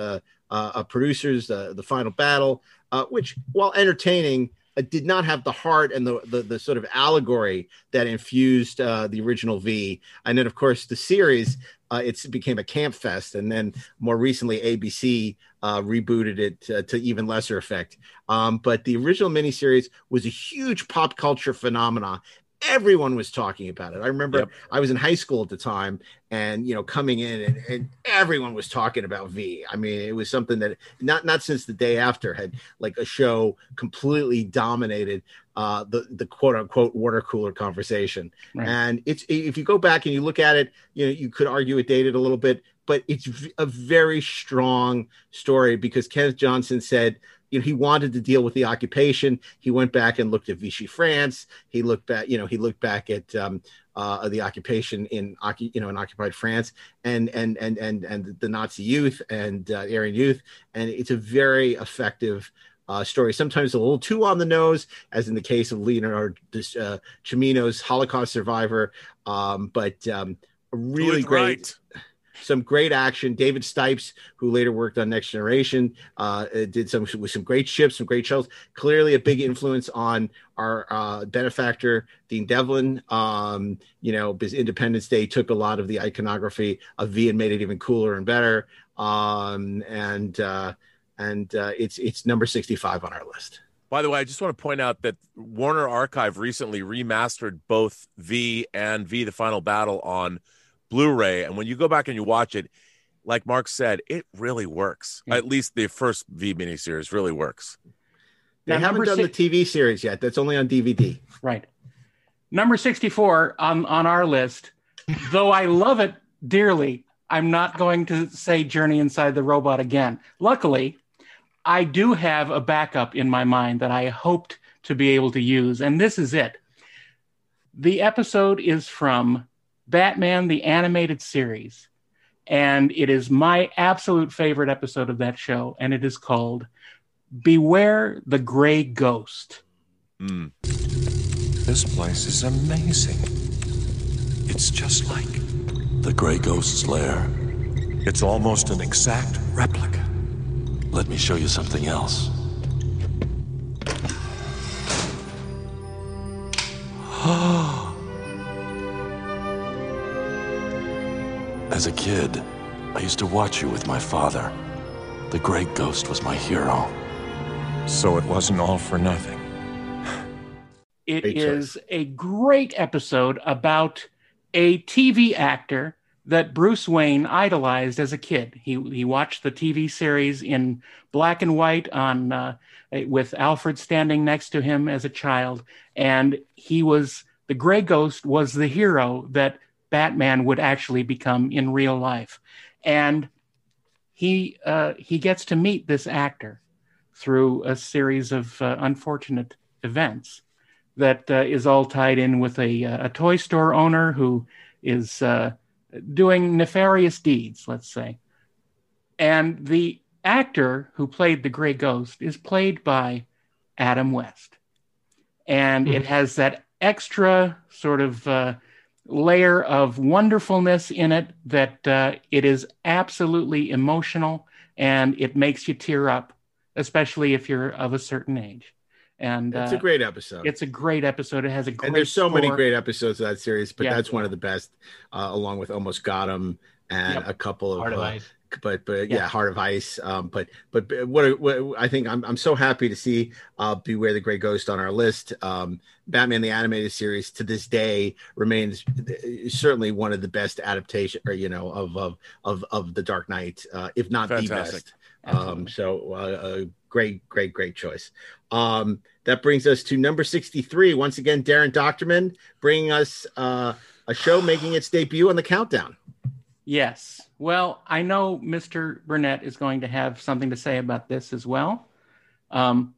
uh, uh, producers, the Final Battle, uh, which, while entertaining, uh, did not have the heart and the, the the sort of allegory that infused uh, the original V. And then, of course, the series uh, it became a camp fest, and then more recently, ABC uh, rebooted it uh, to even lesser effect. Um, but the original miniseries was a huge pop culture phenomenon. Everyone was talking about it. I remember Yep. I was in high school at the time, and you know, coming in, and, and everyone was talking about V. I mean, it was something that not not since the day after had like a show completely dominated uh, the the quote unquote water cooler conversation. Right. And it's if you go back and you look at it, you know, you could argue it dated a little bit, but it's a very strong story because Kenneth Johnson said. You know, he wanted to deal with the occupation. He went back and looked at Vichy France. He looked back, you know, he looked back at um, uh, the occupation in, you know, in occupied France and and and and and the Nazi youth and uh, Aryan youth, and it's a very effective uh, story. Sometimes a little too on the nose, as in the case of Leonardo uh, Cimino's Holocaust survivor, um, but um, really great. right. Some great action. David Stipes, who later worked on Next Generation, uh, did some with some great ships, some great shows. Clearly, a big influence on our uh, benefactor Dean Devlin. Um, you know, because Independence Day took a lot of the iconography of V and made it even cooler and better. Um, and uh, and uh, it's it's number sixty five on our list. By the way, I just want to point out that Warner Archive recently remastered both V and V the Final Battle on Blu-ray. And when you go back and you watch it, like Mark said, it really works. At least the first V miniseries really works. They Now, haven't number done the TV series yet. That's only on DVD. Right. Number 64 on, on our list, though I love it dearly, I'm not going to say Journey Inside the Robot again. Luckily, I do have a backup in my mind that I hoped to be able to use, and this is it. The episode is from Batman the Animated Series, and it is my absolute favorite episode of that show, and it is called Beware the Gray Ghost. Hmm. This place is amazing. It's just like the Grey Ghost's lair. It's almost an exact replica. Let me show you something else. Oh. As a kid, I used to watch you with my father. The Grey Ghost was my hero. So it wasn't all for nothing. It Great is a great episode about a TV actor that Bruce Wayne idolized as a kid. He he watched the TV series in black and white on uh, with Alfred standing next to him as a child, and he was the Gray Ghost was the hero that Batman would actually become in real life, and he uh, he gets to meet this actor through a series of uh, unfortunate events that uh, is all tied in with a, uh, a toy store owner who is uh, doing nefarious deeds, let's say. And the actor who played the Gray Ghost is played by Adam West. And it has that extra sort of uh, layer of wonderfulness in it that uh, it is absolutely emotional and it makes you tear up, especially if you're of a certain age. And It's uh, a great episode. It's a great episode. It has a great and there's so many great episodes of that series, but Yeah. that's one of the best, uh, along with Almost Got 'Em and Yep. a couple of, Heart of uh, Ice. But but yeah, Yeah. Heart of Ice. Um, but but but what, what I think I'm I'm so happy to see uh, Beware the Gray Ghost on our list. Um, Batman the animated series to this day remains uh, certainly one of the best adaptation or you know of of of of the Dark Knight, uh, if not the best. Um, so uh, a great, great, great choice. Um, that brings us to number 63. Once again, Daren Dochterman bringing us uh, a show making its debut on the countdown. Yes. Well, I know Mr. Burnett is going to have something to say about this as well. Um,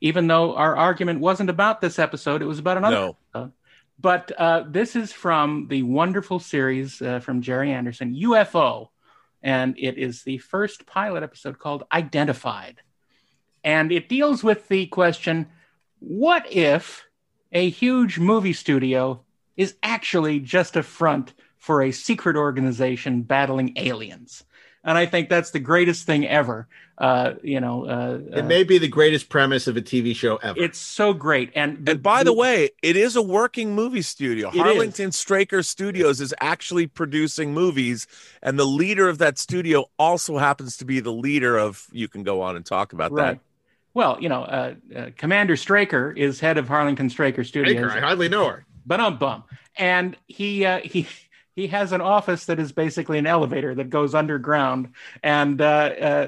even though our argument wasn't about this episode, it was about another No. episode. But uh, this is from the wonderful series uh, from Gerry Anderson, UFO. And it is the first pilot episode called Identified. And it deals with the question what if a huge movie studio is actually just a front for a secret organization battling aliens? And I think that's the greatest thing ever. Uh, you know, uh, It may be the greatest premise of a TV show ever. it's so great. And And by the way, it is a working movie studio. It is. Harlington Straker Studios is actually producing movies, and the leader of that studio also happens to be the leader of. You can go on and talk about Right. Well, you know, uh, uh, Commander Straker is head of Harlington Straker Studios. Baker, I hardly know her. but I'm bum and he uh, he he has an office that is basically an elevator that goes underground and uh, uh,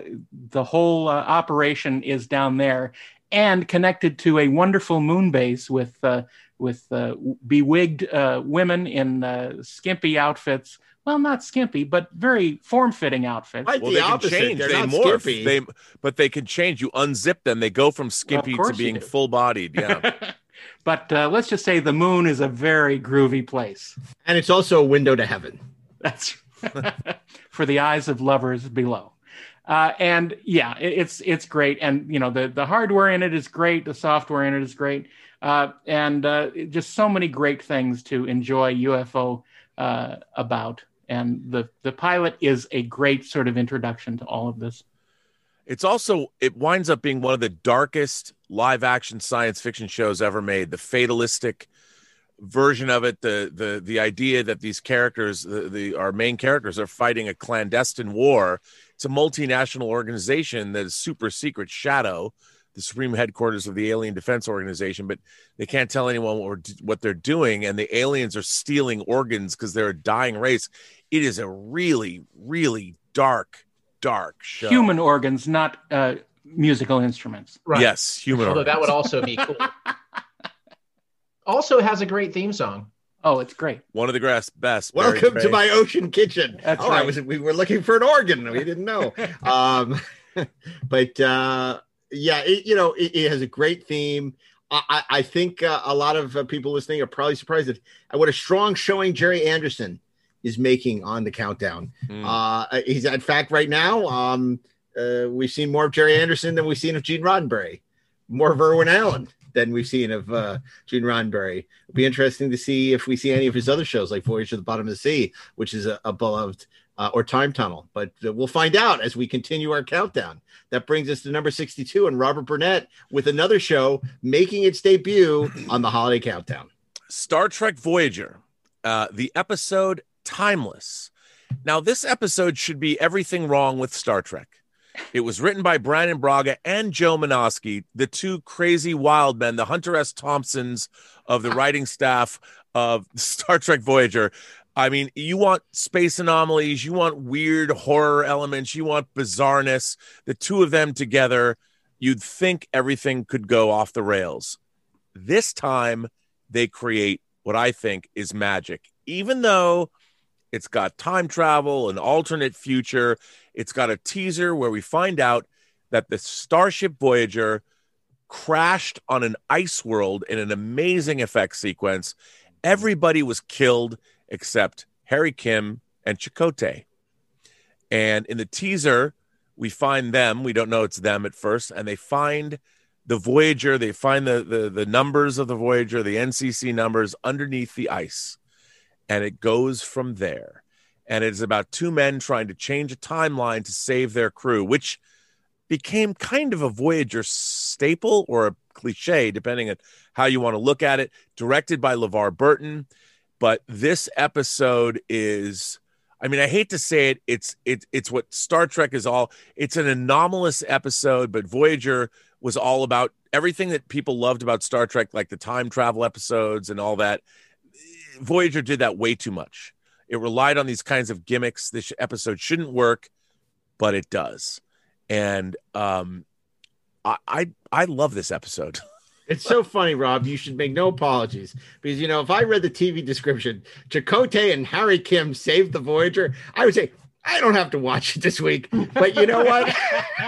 the whole uh, operation is down there and connected to a wonderful moon base with uh, with uh, bewigged uh, women in uh, skimpy outfits well not skimpy but very form-fitting outfits Quite Well, the they can opposite. change. They're they not morph. skimpy. They, but they can change. You unzip them. They go from skimpy to being full-bodied. Yeah. but uh, let's just say the moon is a very groovy place and it's also a window to heaven. That's for the eyes of lovers below. Uh, and yeah, it, it's it's great, and you know the the hardware in it is great, the software in it is great, uh, and uh, just so many great things to enjoy UFO uh, about. And the the pilot is a great sort of introduction to all of this. It's also it winds up being one of the darkest live action science fiction shows ever made. The fatalistic version of it, the the the idea that these characters, the, the our main characters, are fighting a clandestine war. It's a multinational organization that is super secret shadow, the supreme headquarters of the Alien Defense Organization, but they can't tell anyone what, what they're doing, and the aliens are stealing organs because they're a dying race. It is a really, really dark, dark show. Human organs, not uh, musical instruments. Right. Yes, human. Although that would also be cool. also has a great theme song. Oh, it's great. One of the grass best. Barry Welcome to Craig. my ocean kitchen. That's oh, I was we were looking for an organ. We didn't know. um, but uh, yeah, it, you know, it, it has a great theme. I, I I think uh, a lot of uh, people listening are probably surprised at at what a strong showing Gerry Anderson is making on the countdown. Mm. Uh, he's in fact right now. Um, uh, we've seen more of Gerry Anderson than we've seen of Gene Roddenberry, more of Irwin Allen than we've seen of uh, Gene Roddenberry. It'll be interesting to see if we see any of his other shows, like Voyage to the Bottom of the Sea, which is a, a beloved, uh, or Time Tunnel. But uh, we'll find out as we continue our countdown. That brings us to number 62, and Robert Burnett with another show making its debut on the holiday countdown. Star Trek Voyager, uh, the episode Timeless. Now, this episode should be everything wrong with Star Trek. It was written by Brannon Braga and Joe Menosky, the two crazy wild men, the Hunter S. Thompsons of the writing staff of Star Trek Voyager. I mean, you want space anomalies, you want weird horror elements, you want bizarreness. The two of them together, you'd think everything could go off the rails. This time, they create what I think is magic, even though it's got time travel, an alternate future. It's got a teaser where we find out that the Starship Voyager crashed on an ice world in an amazing effect sequence. Everybody was killed except Harry Kim and Chakotay. And in the teaser, we find them. We don't know it's them at first, and they find the Voyager. They find the the, the numbers of the Voyager, the NCC numbers underneath the ice, and it goes from there. and it is about two men trying to change a timeline to save their crew, which became kind of a Voyager staple or a cliche, depending on how you want to look at it. Directed by LeVar Burton, but this episode is. I mean, I hate to say it. It's it's it's what Star Trek is all. It's an anomalous episode, but Voyager was all about everything that people loved about Star Trek, like the time travel episodes and all that. Voyager did that way too much. It relied on these kinds of gimmicks. This episode shouldn't work, but it does. And um, I I, I love this episode. It's so funny, Rob. You should make no apologies because you know if I read the TV description, Chakotay and Harry Kim saved the Voyager, I would say I don't have to watch it this week. But you know what?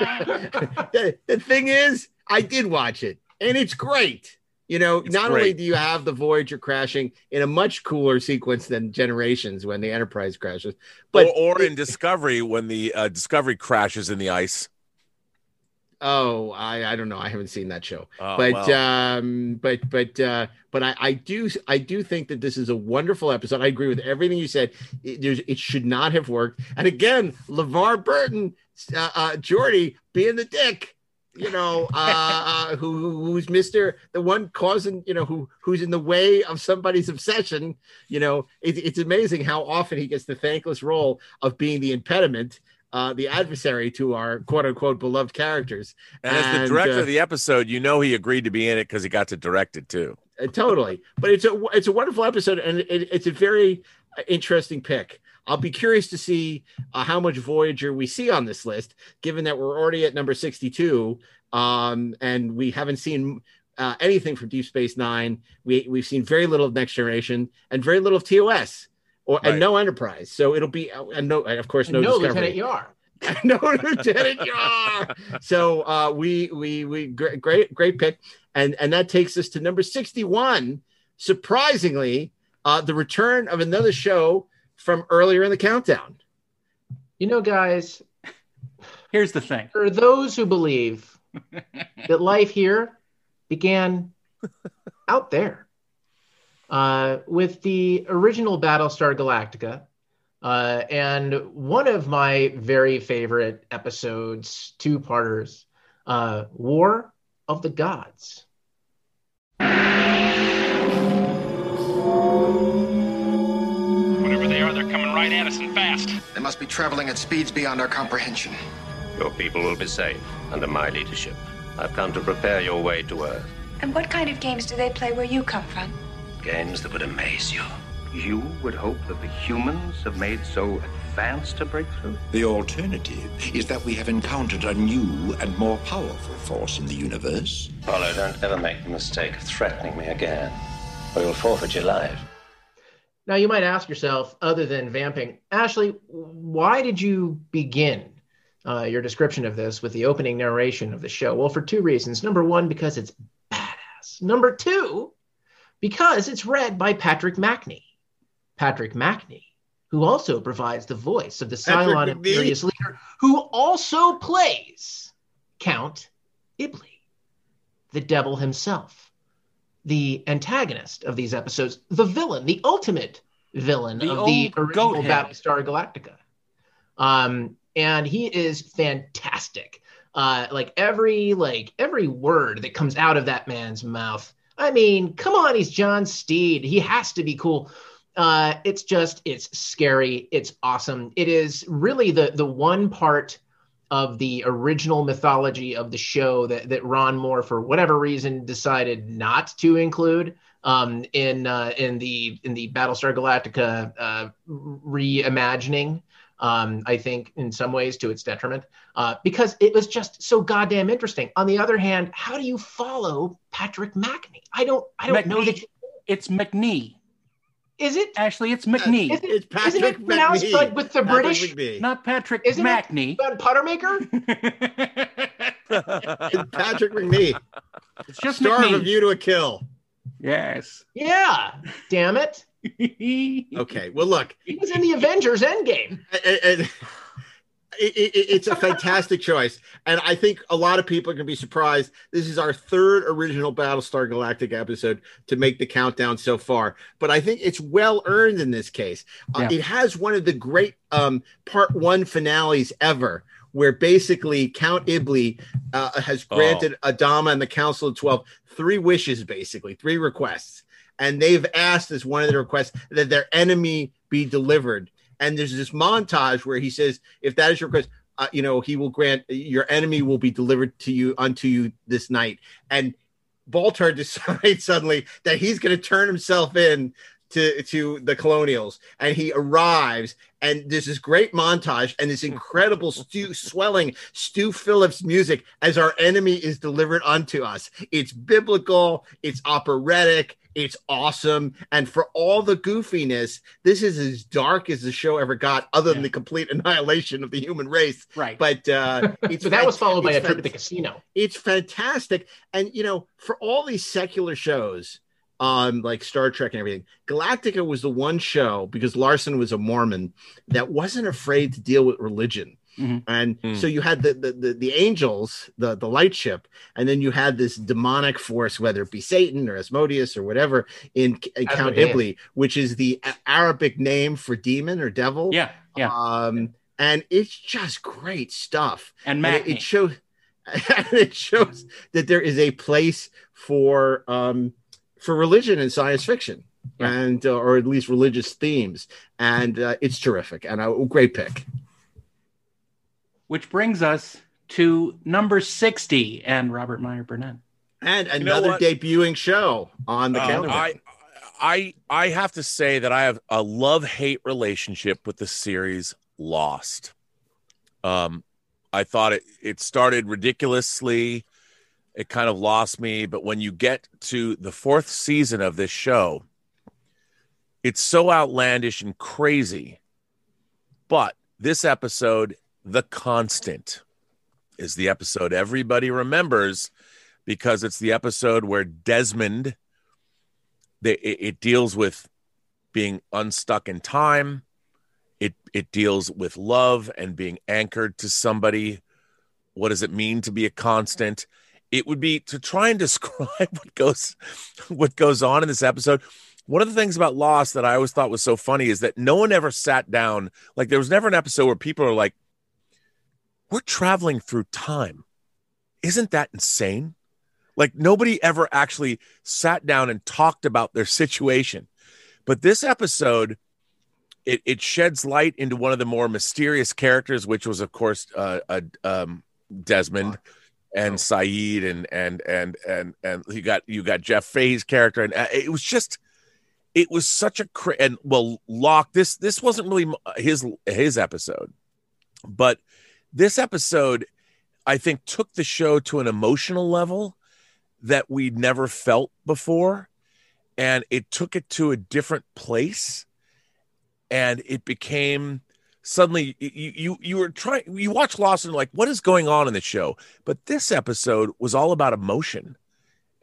the, the thing is, I did watch it, and it's great. You know, It's not only do you have the Voyager crashing in a much cooler sequence than Generations when the Enterprise crashes, but or, or in Discovery when the uh, Discovery crashes in the ice. Oh, I I don't know. I haven't seen that show. Oh, but um but but uh but I I do I do think that this is a wonderful episode. I agree with everything you said. It, it should not have worked. And again, LeVar Burton, uh, uh Geordi being the dick, you know, uh, uh who who's Mr. the one causing, you know, who who's in the way of somebody's obsession, you know, it, it's amazing how often he gets the thankless role of being the impediment. Uh, the adversary to our quote unquote beloved characters. And as the director uh, of the episode, you know he agreed to be in it because he got to direct it too. Uh, totally but it's a it's a wonderful episode and it, it's a very interesting pick i'll be curious to see uh, how much voyager we see on this list given that we're already at number 62 um and we haven't seen uh, anything from deep space nine we we've seen very little of next generation and very little of tos or Right. and no enterprise so it'll be uh, and no and of course no, no discovery Lieutenant Yar. no lieutenant Yar. so uh we we we great great great pick and and that takes us to number 61 surprisingly uh the return of another show from earlier in the countdown You know, guys, Here's the thing. for those who believe that life here began out there uh, with the original Battlestar Galactica. Uh, and one of my very favorite episodes, two parters, uh, War of the Gods. Right at us and fast. They must be traveling at speeds beyond our comprehension. Your people will be safe under my leadership. I've come to prepare your way to Earth. And what kind of games do they play where you come from? Games that would amaze you. You would hope that the humans have made so advanced a breakthrough? The alternative is that we have encountered a new and more powerful force in the universe. Apollo, don't ever make the mistake of threatening me again, or you'll forfeit your life. Now, you might ask yourself, other than vamping, Ashley, why did you begin uh, your description of this with the opening narration of the show? Well, for two reasons. Number one, because it's badass. Number two, because it's read by Patrick Macney. Patrick Macney, who also provides the voice of the Patrick Cylon. Imperious leader, who also plays Count Iblis, the devil himself the antagonist of these episodes, the villain, the ultimate villain The of the original. Battlestar Galactica. Um, and he is fantastic. Uh, like every like every word that comes out of that man's mouth. I mean, come on, he's John Steed. He has to be cool. Uh, it's just it's scary. It's awesome. It is really the the one part of the original mythology of the show that, that Ron Moore, for whatever reason, decided not to include um, in uh, in the in the Battlestar Galactica uh, reimagining. Um, I think in some ways to its detriment, uh, because it was just so goddamn interesting. On the other hand, how do you follow Patrick Macney? I don't. I don't know that. You, It's McNee. Is it? Actually, it's McNee. Is it, It's isn't Patrick it pronounced McNee. like with the Patrick British? McNee. Not Patrick Isn't it? Macney. About Puttermaker? Patrick McNee, It's just star of A View to a Kill. Yes. Yeah. Damn it. Okay, well, look, He was in the Avengers Endgame. and- and- it, it, it's a fantastic choice, and I think a lot of people are going to be surprised. This is our third original Battlestar Galactica episode to make the countdown so far, but I think it's well earned in this case. Uh, Yeah. it has one of the great um, part one finales ever. Where basically Count Iblis uh, has Oh. granted Adama and the Council of Twelve three wishes, basically three requests, and they've asked as one of the requests that their enemy be delivered. And there's this montage where he says, "If that is your request, uh, you know, he will grant your enemy will be delivered to you unto you this night." And Baltar decides suddenly that he's going to turn himself in to to the colonials and he arrives and there's this great montage and this incredible Stu swelling Stu Phillips music as our enemy is delivered unto us. It's biblical, it's operatic, it's awesome, and for all the goofiness, this is as dark as the show ever got, other than the complete annihilation of the human race. Right. But uh, it's But that was followed by a trip to the casino. it's fantastic and you know for all these secular shows um like star trek and everything galactica was the one show because larson was a mormon that wasn't afraid to deal with religion Mhm. and Hmm. so you had the, the the the angels the the light ship and then you had this demonic force whether it be satan or asmodeus or whatever in, in count. Iblis, which is the arabic name for demon or devil Yeah, yeah. um and it's just great stuff And and it, it shows it shows that there is a place for um for religion in science fiction Yeah. and uh, or at least religious themes and uh, it's terrific and a great pick which brings us to number 60 and Robert Meyer Burnett. and know another what? debuting show on the Uh, calendar I, I, I have to say that I have a love hate relationship with the series Lost. Um, I thought it it started ridiculously. It kind of lost me, but when you get to the fourth season of this show, it's so outlandish and crazy. But this episode, The Constant, is the episode everybody remembers because it's the episode where Desmond they, it, it deals with being unstuck in time. It it deals with love and being anchored to somebody. What does it mean to be a constant? It would be to try and describe what goes what goes on in this episode. One of the things about Lost that I always thought was so funny is that no one ever sat down. Like there was never an episode where people are like, "We're traveling through time." Isn't that insane? Like nobody ever actually sat down and talked about their situation. But this episode, it, it sheds light into one of the more mysterious characters, which was, of course, uh, uh, um, Desmond and Sayid, and and and and and you got you got Jeff Fahey's character, and uh, it was just, it was such a cra- and well, Locke. This this wasn't really his his episode, but this episode, I think, took the show to an emotional level that we'd never felt before. And it took it to a different place. And it became suddenly you you you were trying you watch and like what is going on in the show? But this episode was all about emotion.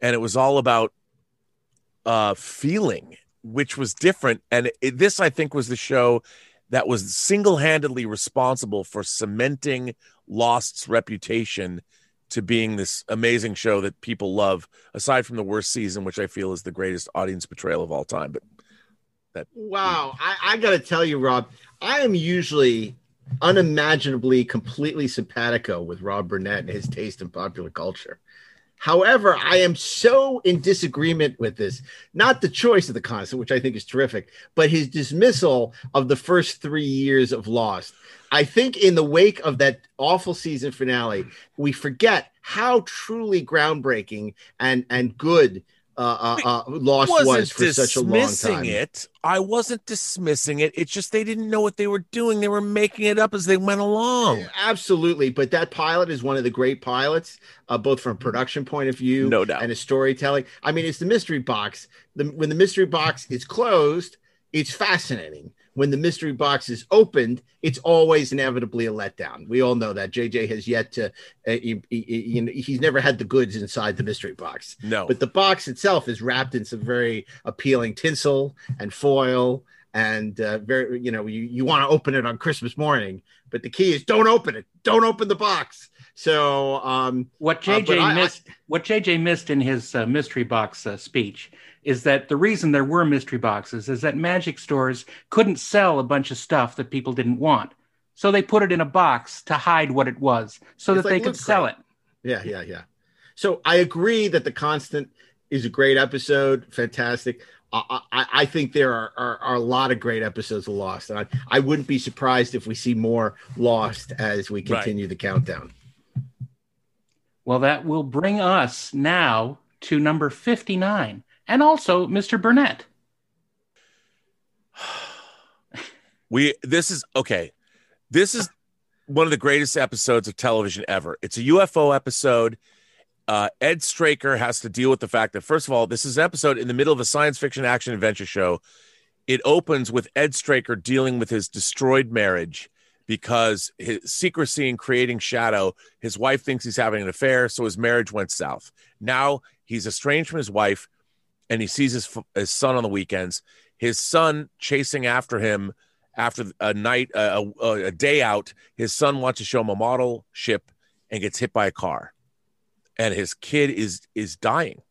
And it was all about uh feeling which was different. And it, this I think was the show that was single-handedly responsible for cementing Lost's reputation to being this amazing show that people love, aside from the worst season, which I feel is the greatest audience betrayal of all time. But that Wow, I, I got to tell you, Rob, I am usually unimaginably completely simpatico with Rob Burnett and his taste in popular culture. However, I am so in disagreement with this. Not the choice of the constant, which I think is terrific, but his dismissal of the first three years of Lost. I think in the wake of that awful season finale, we forget how truly groundbreaking and and good uh, uh, uh, Lost was for such a long dismissing time. it. I wasn't dismissing it. It's just they didn't know what they were doing. They were making it up as they went along. Absolutely, but that pilot is one of the great pilots, uh, both from a production point of view, No doubt. and a storytelling. I mean, it's the mystery box. The, when the mystery box is closed, it's fascinating. When the mystery box is opened, it's always inevitably a letdown. We all know that. JJ has yet to, uh, he, he- he- he's never had the goods inside the mystery box. No. But the box itself is wrapped in some very appealing tinsel and foil and uh, very you know you, you want to open it on christmas morning but the key is don't open it don't open the box so um What uh, JJ but I- I- missed, what JJ missed in his uh, mystery box uh, speech is that the reason there were mystery boxes is that magic stores couldn't sell a bunch of stuff that people didn't want, so they put it in a box to hide what it was, so that like they could Loot sell Crate. it. Yeah, yeah, yeah. So I agree that the constant is a great episode, fantastic. I, I, I think there are, are, are a lot of great episodes of Lost, and I, I wouldn't be surprised if we see more Lost as we Right. continue the countdown. Well, that will bring us now to number fifty-nine, and also Mr. Burnett. We this is okay. This is one of the greatest episodes of television ever. It's a UFO episode. Uh, Ed Straker has to deal with the fact that first of all, this is an episode in the middle of a science fiction action adventure show. It opens with Ed Straker dealing with his destroyed marriage because his secrecy in creating shadow. His wife thinks he's having an affair, so his marriage went south. Now he's estranged from his wife, and he sees his his son on the weekends. His son chasing after him after a night, a, a, a day out. His son wants to show him a model ship and gets hit by a car, and his kid is is dying.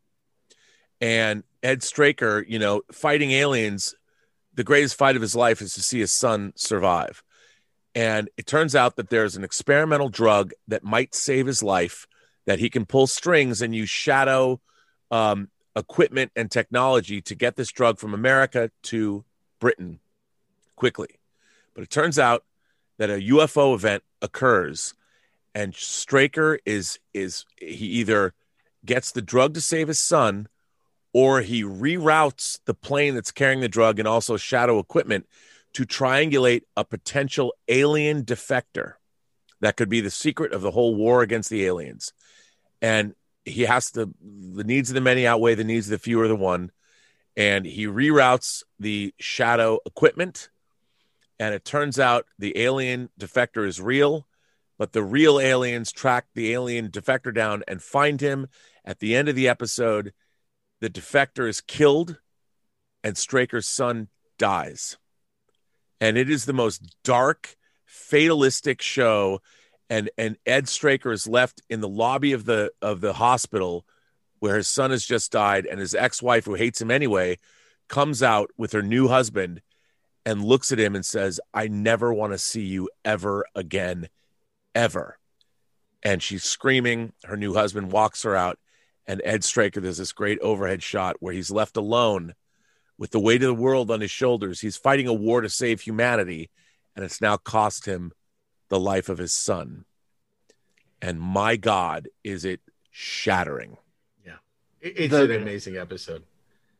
And Ed Straker, you know, fighting aliens, the greatest fight of his life is to see his son survive. And it turns out that there's an experimental drug that might save his life, that he can pull strings and use shadow um, equipment and technology to get this drug from America to Britain quickly. But it turns out that a UFO event occurs and Straker is is he either gets the drug to save his son or he reroutes the plane that's carrying the drug and also shadow equipment to triangulate a potential alien defector that could be the secret of the whole war against the aliens. And he has to the needs of the many outweigh the needs of the few or the one. And he reroutes the shadow equipment. And it turns out the alien defector is real but the real aliens track the alien defector down and find him. At the end of the episode the defector is killed and straker's son dies and it is the most dark fatalistic show. And and ed straker is left in the lobby of the of the hospital where his son has just died. And his ex-wife who hates him anyway comes out with her new husband and looks at him and says i never want to see you ever again ever. And she's screaming. Her new husband walks her out. And ed straker there's this great overhead shot where he's left alone with the weight of the world on his shoulders he's fighting a war to save humanity and it's now cost him the life of his son and my god is it shattering Yeah, It's The- an amazing episode.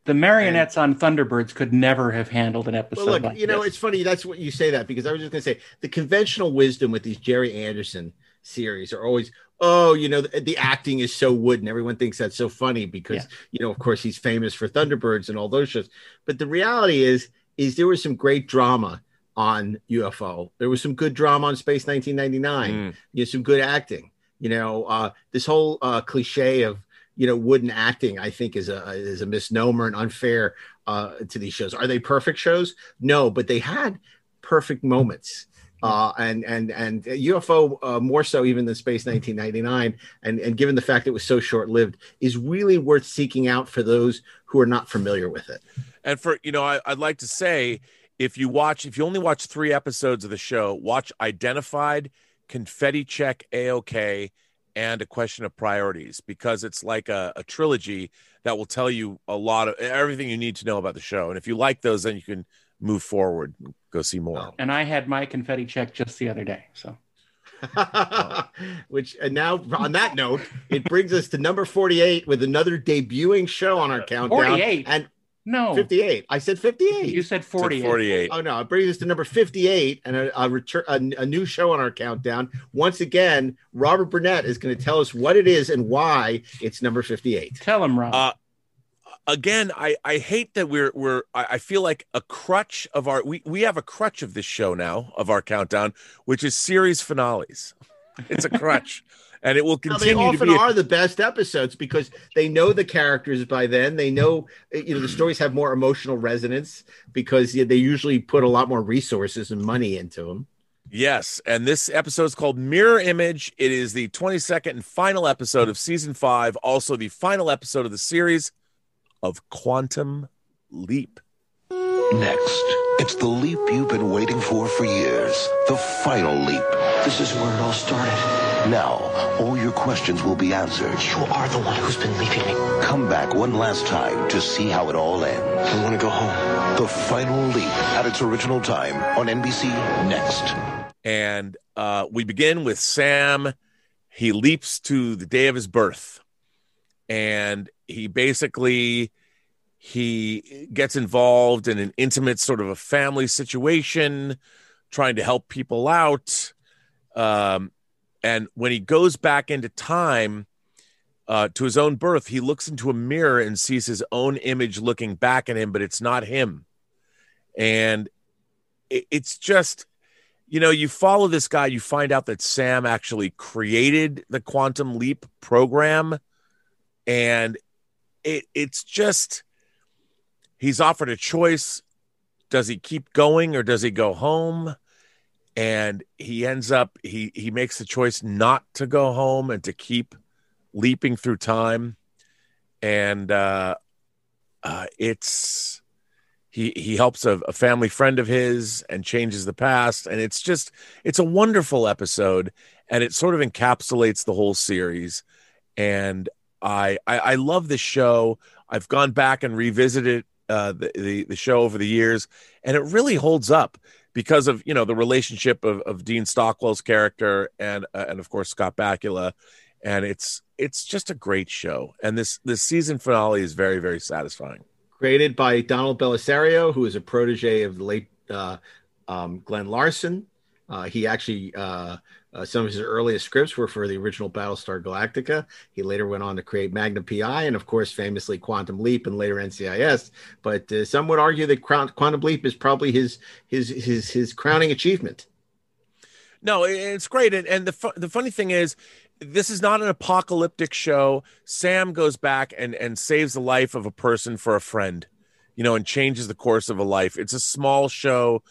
The marionettes on Thunderbirds could never have handled an episode Well, look, like you know, this. it's funny. That's what you say that because I was just going to say the conventional wisdom with these Gerry Anderson series are always, oh, you know, the, the acting is so wooden. Everyone thinks that's so funny because, you know, of course, he's famous for Thunderbirds and all those shows. But the reality is, is there was some great drama on UFO. There was some good drama on Space 1999. You know, some good acting. You know, uh, this whole uh, cliche of you know wooden acting i think is a is a misnomer and unfair uh to these shows are they perfect shows no but they had perfect moments uh and and and ufo uh, more so even than space 1999 and and given the fact it was so short lived is really worth seeking out for those who are not familiar with it And for you know, I, I'd like to say if you watch, if you only watch three episodes of the show, watch Identified, Confetti Check, AOK, and A Question of Priorities because it's like a, a trilogy that will tell you a lot of everything you need to know about the show. And if you like those, then you can move forward, and go see more. and I had my confetti check just the other day. So which and now on that note it brings us to number 48 with another debuting show on our countdown 48? and no 58 i said 58 you said 48. oh no it brings us to number 58 and a, a return a, a new show on our countdown once again robert burnett is going to tell us what it is and why it's number 58 Tell him, Rob. Uh, again, I, I hate that we're we're I, I feel like a crutch of our we, we have a crutch of this show now of our countdown, which is series finales. It's a crutch. and it will Now, they continue to often be. are the best episodes because they know the characters by then. They know eh, you know the stories have more emotional resonance because yeah, they usually put a lot more resources and money into them. Yes, and this episode is called Mirror Image. It is the 22nd and final episode of season five, also the final episode of the series of Quantum Leap. Next, it's the leap you've been waiting for for years. The final leap. This is where it all started. Now, all your questions will be answered. You are the one who's been leaving me. Come back one last time to see how it all ends. I want to go home. The final leap at its original time on NBC next. And uh, we begin with Sam. He leaps to the day of his birth, and he basically he gets involved in an intimate sort of a family situation, trying to help people out. Um, and when he goes back into time uh, to his own birth, he looks into a mirror and sees his own image looking back at him, but it's not him. And it, it's just, you know, you follow this guy, you find out that Sam actually created the Quantum Leap program. And it, it's just, he's offered a choice. Does he keep going or does he go home? And he ends up he he makes the choice not to go home and to keep leaping through time. And uh, uh it's he he helps a, a family friend of his and changes the past. And it's just it's a wonderful episode and it sort of encapsulates the whole series. And I I, I love this show. I've gone back and revisited uh, the, the the show over the years, and it really holds up because of you know the relationship of, of Dean Stockwell's character and uh, and of course Scott Bakula, and it's it's just a great show. And this this season finale is very very satisfying. Created by Donald Bellisario, who is a protege of the late uh, um, Glen Larson. Uh, he actually uh, some of his earliest scripts were for the original Battlestar Galactica. He later went on to create Magnum PI and, of course, famously Quantum Leap and later NCIS. But uh, some would argue that Quantum Leap is probably his his his his crowning achievement. No, it's great, and, and the fu- the funny thing is, this is not an apocalyptic show. Sam goes back and and saves the life of a person for a friend, you know, and changes the course of a life. It's a small show,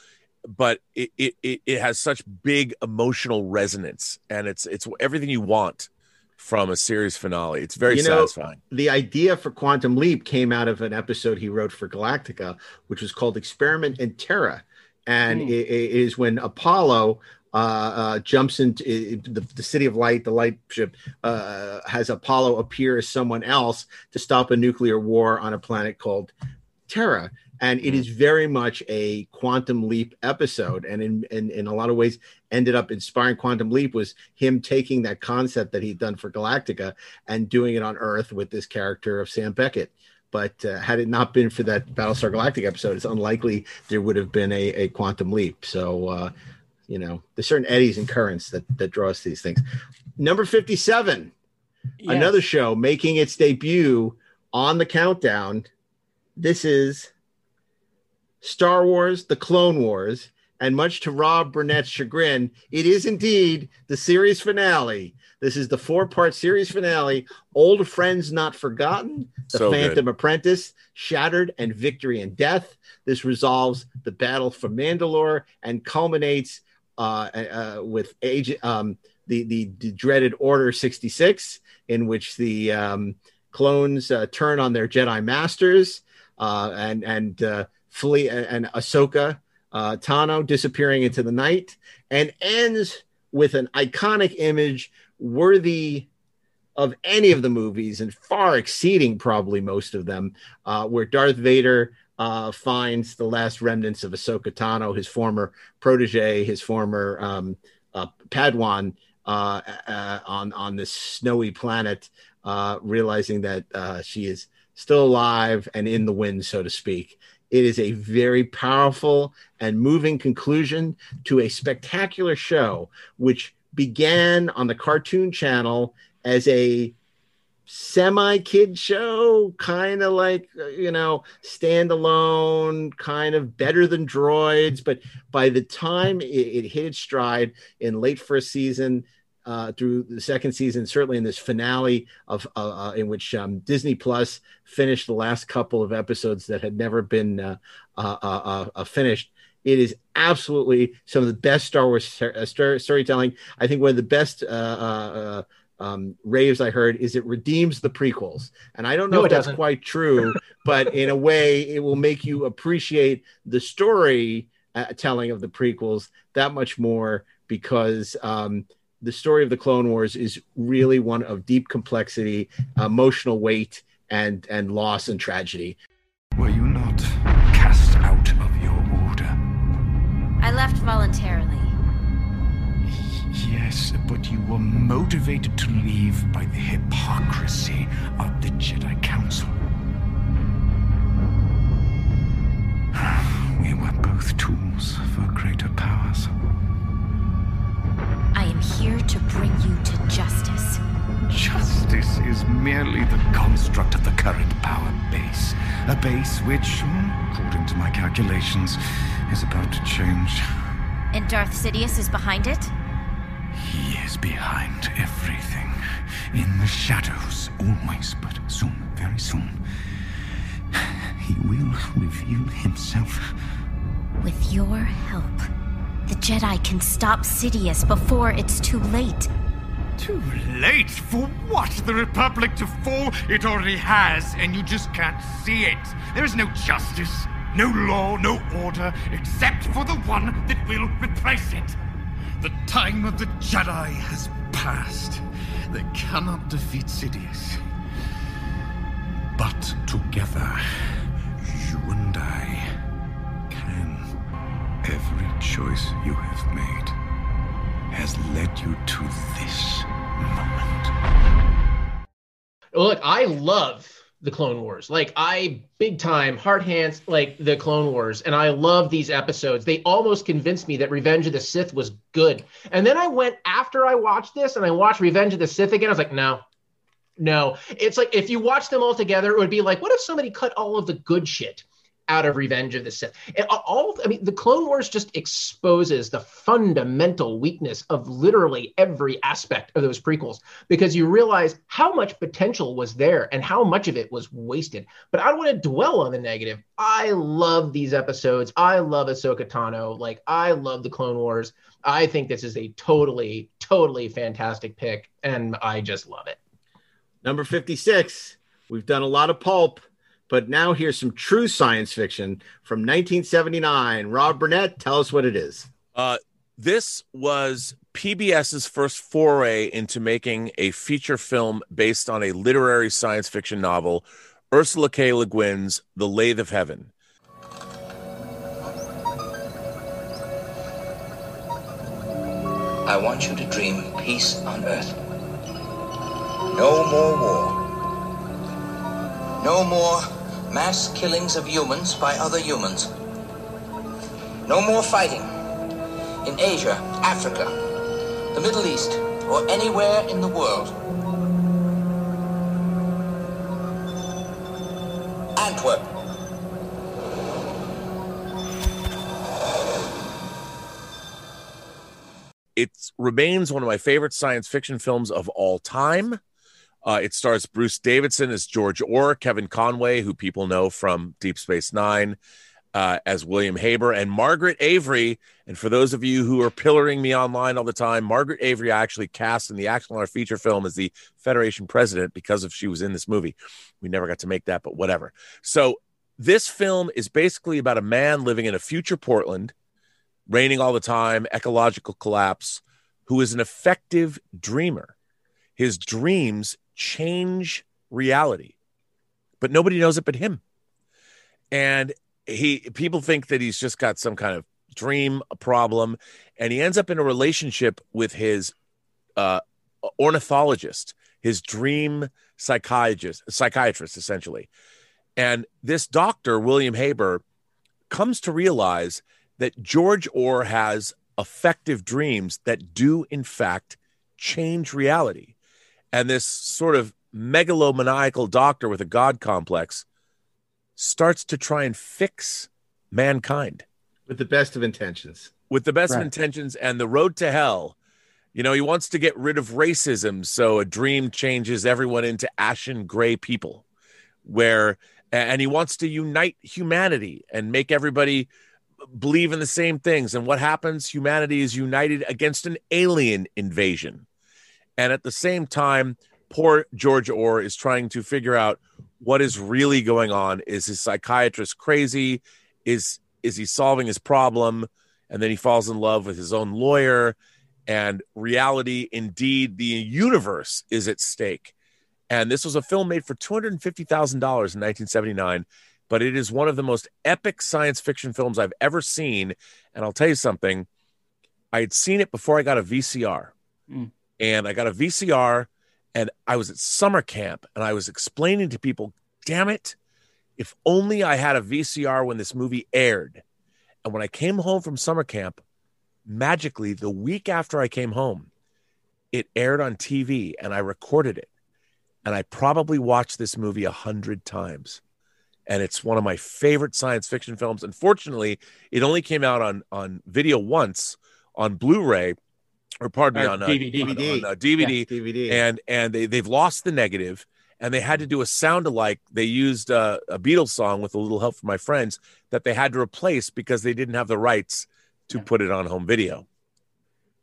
but it it it, it has such big emotional resonance, and it's it's everything you want from a series finale. It's very You know, satisfying. The idea for Quantum Leap came out of an episode he wrote for Galactica, which was called Experiment in Terra. And Hmm. it, it is when Apollo uh, uh, jumps into i- the, the city of light, the light ship, uh, has Apollo appear as someone else to stop a nuclear war on a planet called Terra. And it is very much a quantum leap episode. And in, in, in a lot of ways, ended up inspiring Quantum Leap was him taking that concept that he'd done for Galactica and doing it on Earth with this character of Sam Beckett. But uh, had it not been for that Battlestar Galactica episode, it's unlikely there would have been a, a quantum leap. So, uh, you know, there's certain eddies and currents that, that draw us to these things. Number 57, another show making its debut on the countdown. This is Star Wars, The Clone Wars, and much to Rob Burnett's chagrin, it is indeed the series finale. This is the four part series finale Old Friends Not Forgotten, The So good. Phantom Apprentice, Shattered, and Victory and Death. This resolves the battle for Mandalore and culminates uh, uh, with age, um, the, the, the dreaded Order 66, in which the um, clones uh, turn on their Jedi masters uh, and and uh, and Ahsoka uh, Tano disappearing into the night, and ends with an iconic image worthy of any of the movies and far exceeding probably most of them, uh, where Darth Vader uh, finds the last remnants of Ahsoka Tano, his former protege, his former um, uh, Padawan, uh, uh, on on this snowy planet, uh, realizing that she is still alive and in the wind, so to speak. It is a very powerful and moving conclusion to a spectacular show, which began on the Cartoon Channel as a semi kid show, kind of like, uh, you know, standalone, kind of better than droids. But by the time it, it hit its stride in late first season, uh, through the second season, certainly in this finale of uh, uh, in which um, Disney Plus finished the last couple of episodes that had never been uh, uh, uh, uh, finished. It is absolutely some of the best Star Wars st- story- storytelling. I think one of the best uh, uh, uh, um, raves I heard is it redeems the prequels, and I don't know No, if that's doesn't. quite true, but in a way, it will make you appreciate the story uh, telling of the prequels that much more because um, the story of the Clone Wars is really one of deep complexity, emotional weight, and and loss and tragedy. Were you not cast out of your order? I left voluntarily. Yes, but you were motivated to leave by the hypocrisy of the Jedi Council. We were both tools for greater powers. I am here to bring you to justice. Justice is merely the construct of the current power base. A base which, according to my calculations, is about to change. And Darth Sidious is behind it? He is behind everything. In the shadows, always, but soon, very soon. He will reveal himself. With your help, the Jedi can stop Sidious before it's too late. Too late? For what? The Republic to fall? It already has, and you just can't see it. There is no justice, no law, no order, except for the one that will replace it. The time of the Jedi has passed. They cannot defeat Sidious. But together, you and I choice you have made has led you to this moment. Look, I love the Clone Wars. Like I big time hard hands like the Clone Wars, and I love these episodes. They almost convinced me that Revenge of the Sith was good. And then I went after I watched this and I watched Revenge of the Sith again. I was like, no. No. It's like if you watch them all together, it would be like, what if somebody cut all of the good shit out of Revenge of the Sith? And all I mean, the Clone Wars just exposes the fundamental weakness of literally every aspect of those prequels because you realize how much potential was there and how much of it was wasted. But I don't want to dwell on the negative. I love these episodes. I love Ahsoka Tano. Like I love the Clone Wars. I think this is a totally, totally fantastic pick, and I just love it. Number 56. We've done a lot of pulp, but now here's some true science fiction from 1979. Rob Burnett, tell us what it is. Uh, this was PBS's first foray into making a feature film based on a literary science fiction novel, Ursula K. Le Guin's The Lathe of Heaven. I want you to dream peace on Earth. No more war. No more mass killings of humans by other humans. No more fighting in Asia, Africa, the Middle East, or anywhere in the world. Antwerp. It remains one of my favorite science fiction films of all time. Uh, it stars Bruce Davison as George Orr, Kevin Conway, who people know from Deep Space Nine, uh, as William Haber, and Margaret Avery. And for those of you who are pillaring me online all the time, Margaret Avery I actually cast in the Axanar feature film as the Federation president because of she was in this movie. We never got to make that, but whatever. So this film is basically about a man living in a future Portland, raining all the time, ecological collapse, who is an effective dreamer. His dreams change reality, but nobody knows it but him. And he people think that he's just got some kind of dream problem, and he ends up in a relationship with his uh, oneirologist, his dream psychiatrist, psychiatrist essentially. And this doctor, William Haber, comes to realize that George Orr has effective dreams that do, in fact, change reality. And this sort of megalomaniacal doctor with a God complex starts to try and fix mankind with the best of intentions. With the best Right. of intentions, and the road to hell You know, he wants to get rid of racism, so a dream changes everyone into ashen gray people. Where and he wants to unite humanity and make everybody believe in the same things. And what happens? Humanity is united against an alien invasion. And at the same time, poor George Orr is trying to figure out what is really going on. Is his psychiatrist crazy? Is is he solving his problem? And then he falls in love with his own lawyer. And reality, indeed, the universe is at stake. And this was a film made for $250,000 in 1979, but it is one of the most epic science fiction films I've ever seen. And I'll tell you something, I had seen it before I got a VCR. Mm. And I got a VCR and I was at summer camp and I was explaining to people, damn it, if only I had a VCR when this movie aired. And when I came home from summer camp, magically, the week after I came home, it aired on TV and I recorded it. And I probably watched this movie a hundred times. And it's one of my favorite science fiction films. Unfortunately, it only came out on, on video once on Blu-ray, or pardon me, Or on, uh, DVD. on, on, uh, DVD, Yeah, DVD. and and they they've lost the negative, and they had to do a sound alike. They used uh, a Beatles song with a little help from my friends that they had to replace because they didn't have the rights to put it on home video.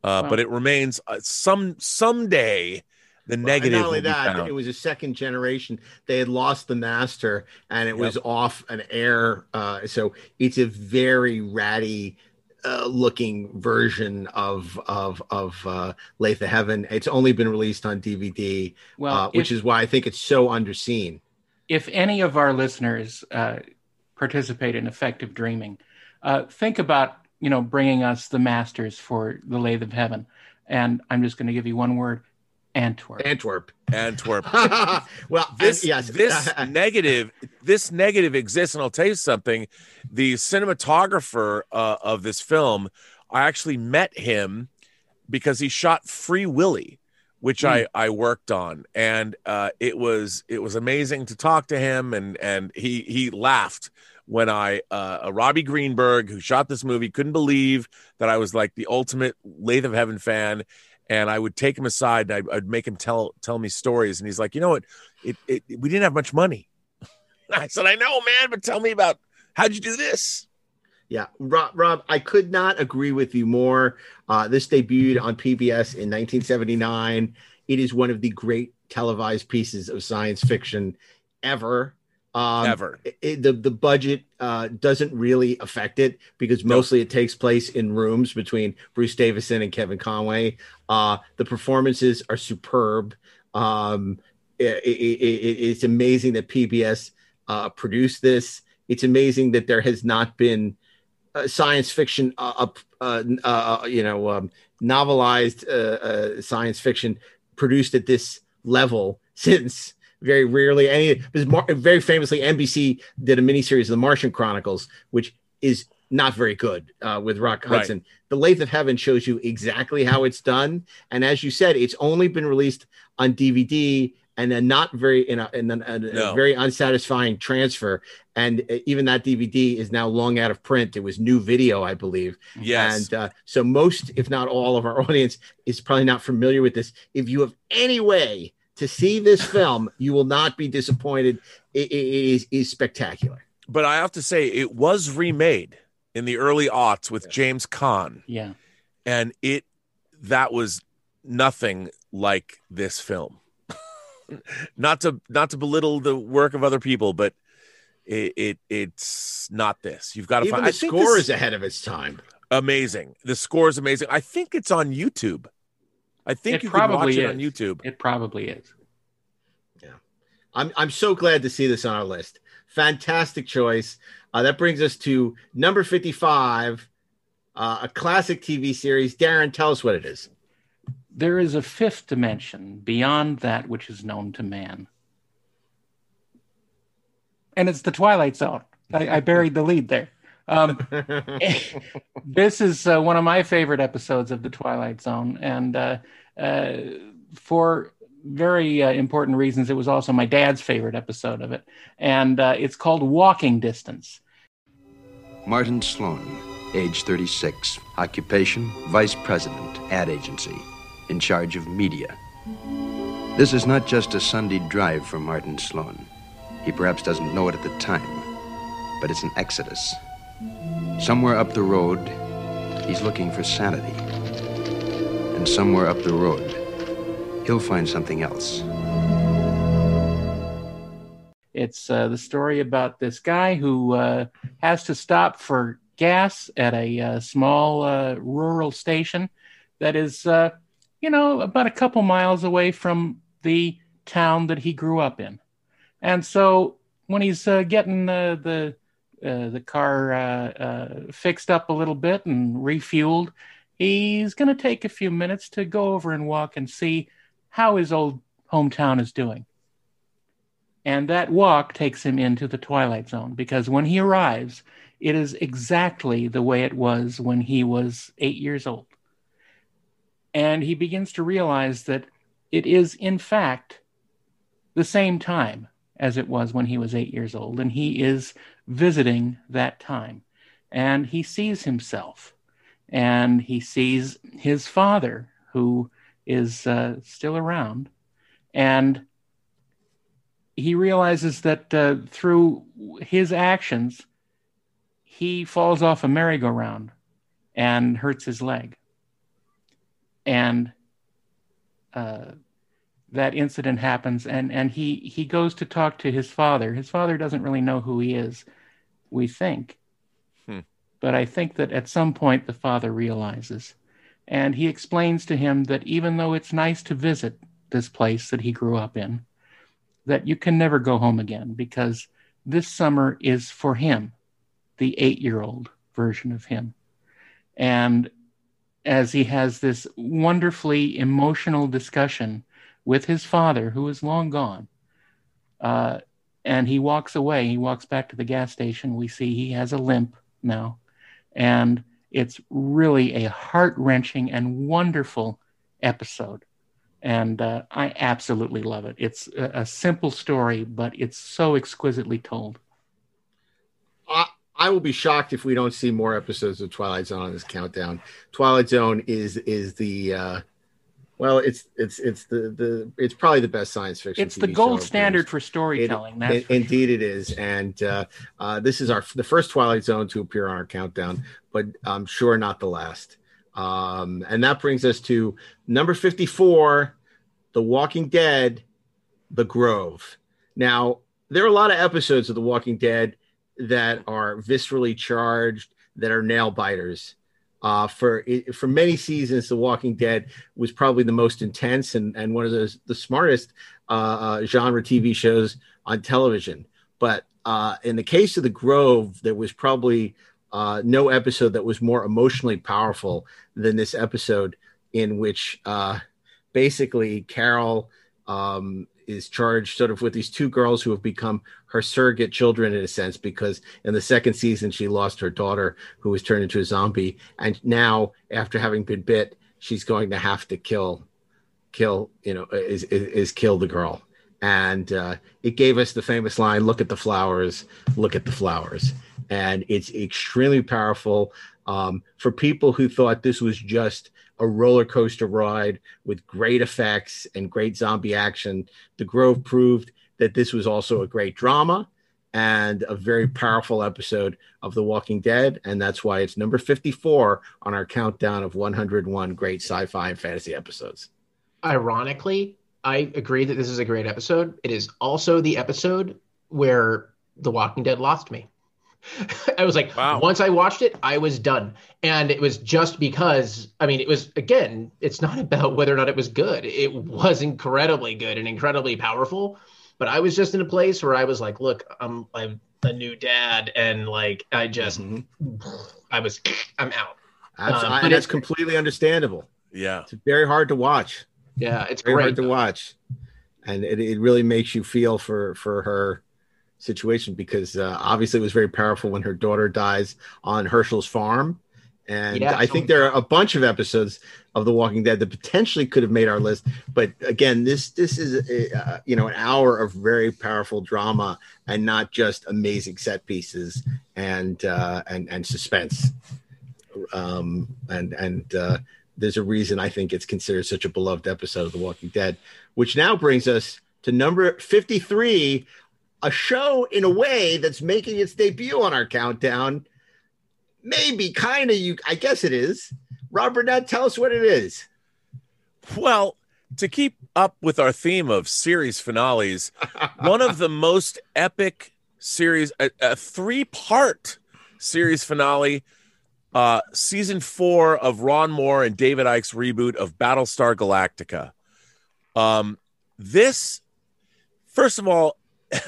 Uh, Wow. But it remains uh, some someday the Well, negative. not only will be that, found. it was a second generation. They had lost the master, and it was off an air. Uh, so it's a very ratty uh, looking version of of of uh, Lathe of Heaven. It's only been released on DVD, Well, uh, which if- is why I think it's so underseen. if any of our listeners uh, participate in effective dreaming, uh, think about you know bringing us the masters for the Lathe of Heaven, and I'm just going to give you one word: Antwerp. Antwerp. Antwerp. well, this and- yes, this negative this negative exists, and I'll tell you something. The cinematographer uh, of this film, I actually met him because he shot Free Willy, which I I worked on, and uh, it was it was amazing to talk to him, and and he he laughed when I uh, Robbie Greenberg, who shot this movie, couldn't believe that I was like the ultimate Lathe of Heaven fan, and I would take him aside and I'd, I'd make him tell tell me stories, and he's like, you know what, it, it we didn't have much money. I said, I know, man, but tell me about how'd you do this? Yeah, Rob, Rob, I could not agree with you more. Uh, this debuted on PBS in 1979. It is one of the great televised pieces of science fiction ever. Um, Ever. it- the the budget uh, doesn't really affect it because mostly it takes place in rooms between Bruce Davison and Kevin Conway. Uh, the performances are superb. Um, it, it, it, it's amazing that PBS uh, produced this. It's amazing that there has not been uh, science fiction uh, up, uh, uh, you know, um, novelized science fiction produced at this level since very rarely any. Very famously, NBC did a miniseries of the Martian Chronicles, which is not very good uh, with Rock Right. Hudson. The Lathe of Heaven shows you exactly how it's done, and as you said, it's only been released on DVD and then not very in a, in a, a- a very unsatisfying transfer. And uh, even that DVD is now long out of print. It was new video, I believe. Yes. And uh, so most, if not all, of our audience is probably not familiar with this. If you have any way to see this film, you will not be disappointed. It, it is is spectacular. But I have to say, it was remade in the early aughts with James Caan. Yeah. And it that was nothing like this film. not to not to belittle the work of other people, but it, it it's not this. You've got to Even find the I think score this- is ahead of its time. amazing. The score is amazing. I think it's on YouTube. I think It you can watch probably it is. on YouTube. It probably is. Yeah, I'm I'm so glad to see this on our list. Fantastic choice. Uh, that brings us to number 55, uh, a classic TV series. Daren, tell us what it is. There is a fifth dimension beyond that which is known to man. And it's the Twilight Zone. I, I buried the lead there. Um, this is uh, one of my favorite episodes of the Twilight Zone, and uh, uh, for very uh, important reasons, it was also my dad's favorite episode of it. And uh, it's called Walking Distance. Martin Sloan, age 36, occupation vice president, ad agency. in charge of media. This is not just a Sunday drive for Martin Sloan. He perhaps doesn't know it at the time, but it's an exodus. Somewhere up the road, he's looking for sanity. And somewhere up the road, he'll find something else. It's uh, the story about this guy who uh, has to stop for gas at a uh, small uh, rural station that is, uh, you know, about a couple miles away from the town that he grew up in. And so when he's uh, getting the Uh, the car uh, uh, fixed up a little bit and refueled, he's going to take a few minutes to go over and walk and see how his old hometown is doing. And that walk takes him into the Twilight Zone because when he arrives, it is exactly the way it was when he was eight years old. And he begins to realize that it is, in fact, the same time as it was when he was eight years old. And he is visiting that time. And he sees himself. And he sees his father, who is uh, still around. And he realizes that uh, through his actions, he falls off a merry-go-round and hurts his leg. And uh, that incident happens, and, and he, he goes to talk to his father. His father doesn't really know who he is, we think. Hmm. But I think that at some point the father realizes. And he explains to him that even though it's nice to visit this place that he grew up in, that you can never go home again because this summer is for him, the eight year old version of him. And as he has this wonderfully emotional discussion with his father, who is long gone, uh, and he walks away, he walks back to the gas station. We see he has a limp now. And it's really a heart wrenching and wonderful episode and uh, I absolutely love it. It's a, a, simple story, but it's so exquisitely told. I, I will be shocked if we don't see more episodes of Twilight Zone on this countdown. Twilight Zone is is the uh, well, it's it's it's the the it's probably the best science fiction. It's TV the gold standard for storytelling. It, it, for indeed, sure. it is, and uh, uh, this is our the first Twilight Zone to appear on our countdown, but I'm sure not the last. Um, and that brings us to number 54, The Walking Dead, The Grove. Now, there are a lot of episodes of The Walking Dead that are viscerally charged, that are nail biters. Uh, for for many seasons, The Walking Dead was probably the most intense and, and one of the, the smartest uh, uh, genre TV shows on television. But uh, in the case of The Grove, there was probably uh, no episode that was more emotionally powerful than this episode, in which uh, basically Carol um, is charged sort of with these two girls who have become her surrogate children in a sense, because in the second season she lost her daughter who was turned into a zombie, and now after having been bit, she's going to have to kill, kill, you know, is is, is kill the girl. And uh, it gave us the famous line, "Look at the flowers, look at the flowers." and it's extremely powerful um, for people who thought this was just a roller coaster ride with great effects and great zombie action. The Grove proved that this was also a great drama and a very powerful episode of The Walking Dead. And that's why it's number 54 on our countdown of 101 great sci fi and fantasy episodes. Ironically, I agree that this is a great episode. It is also the episode where The Walking Dead lost me. I was like, wow. once I watched it, I was done. And it was just because, I mean, it was, again, it's not about whether or not it was good. It was incredibly good and incredibly powerful. But I was just in a place where I was like, look, I'm, I'm a new dad. And like, I just, mm-hmm. I was, I'm out. That's, um, that's completely understandable. Yeah. It's very hard to watch. Yeah. It's very great. hard to watch. And it, it really makes you feel for, for her situation because uh, obviously it was very powerful when her daughter dies on Hershel's farm. And yeah, I think there are a bunch of episodes of The Walking Dead that potentially could have made our list. But again, this this is a, uh, you know an hour of very powerful drama and not just amazing set pieces and uh, and and suspense. Um, and and uh, there's a reason I think it's considered such a beloved episode of The Walking Dead, which now brings us to number 53, a show in a way that's making its debut on our countdown. Maybe, kind of, you. I guess it is. Rob Burnett, tell us what it is. Well, to keep up with our theme of series finales, one of the most epic series, a, a three part series finale, uh, season four of Ron Moore and David Eick's reboot of Battlestar Galactica. Um, this, first of all,